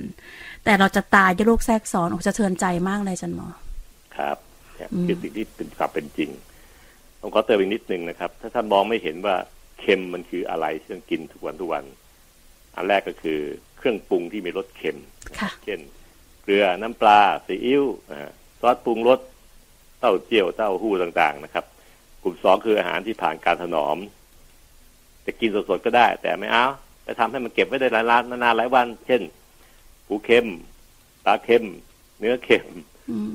C: แต่เราจะตายด้วยโรคแทรกซ้อนออกจะเทือนใจมากเลยอาจารย์หมอ
B: ครับเนี่ย
C: อืม
B: คือสิ่งที่เป็นความเป็นจริงผมขอเติมอีกนิดนึงนะครับ ถ้าท่านมองไม่เห็นว่าเค็มมันคืออะไรที่ต้องกินทุกวันทุกวัน อันแรกก็คือเครื่องปรุงที่มีรสเค็ม
C: ค่ะ
B: เช่น เกลือน้ำปลาซีอิ๊วอ่าซอสปรุงรสเต้าเจี้ยวเต้าหู้ต่างๆนะครับ กลุ่มสองคืออาหารที่ผ่านการถนอม จะกินสดๆก็ได้ แต่ไม่เอาจะทำให้มันเก็บไว้ได้หลายๆนานๆหลายวัน เช่นปูเค็มปลาเค็ม เนื้อเค็ม
C: อืม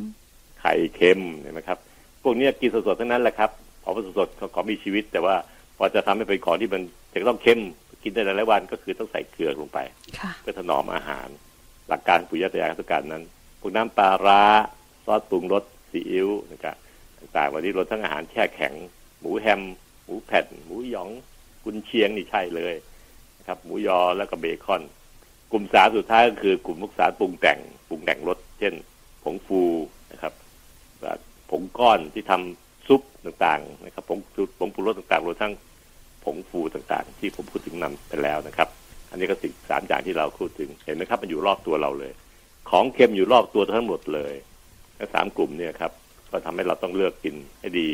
B: ไข่เค็มเห็นไหมครับพวกเนี้ยกินสดๆทั้งนั้นแหละครับพอเป็นสดๆเขาขอมีชีวิต แต่ว่าพอจะทำให้เป็นของที่มันจะต้องเค็มกินได้หลายๆวันก็คือต้องใส่เกลือลงไป
C: ค่ะ
B: เพื่อถนอมอาหาร หลักการปุยยตยาตุการนั้นพวกน้ำปลาร้าซอสปรุงรสซีอิ๊วนะครับ ต่างๆวันนี้รวมทั้งอาหารแช่แข็ง หมูแฮม หมูแผ่น หมูหยอง กุนเชียงนี่ใช่เลยนะครับ หมูยอแล้วก็เบคอน กลุ่มสามสุดท้ายก็คือกลุ่มมุกสารปรุงแต่งปรุงแต่งรสเช่น ผงฟูนะครับผงก้อนที่ทำซุปต่างๆนะครับผงสูตรผงปรุงรสต่างๆรวมทั้งผงฟูต่างๆ ที่ผมพูดถึงนำไปแล้วนะครับ อันนี้ก็สิ่งสามอย่างที่เราพูดถึงเห็นไหมครับมันอยู่รอบตัวเราเลย ของเค็มอยู่รอบตัวทั้งหมดเลยทั้งสามกลุ่มเนี่ยครับ ก็ทำให้เราต้องเลือกกินให้ดี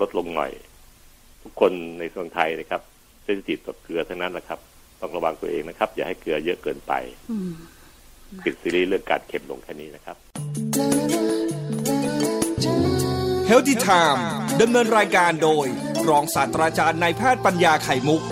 B: ลดลงหน่อย ทุกคนในเมืองไทยนะครับเซนซิทีฟต่อเกลือทั้งนั้นแหละครับ ต้องระวังตัวเองนะครับ อย่าให้เกลือเยอะเกินไปปิดซีรีส์เรื่องการเค็มลงแค่นี้นะครับ
A: เฮลติไทม์ดำเนินรายการโดย รองศาสตราจารย์นายแพทย์ปัญญาไข่มุก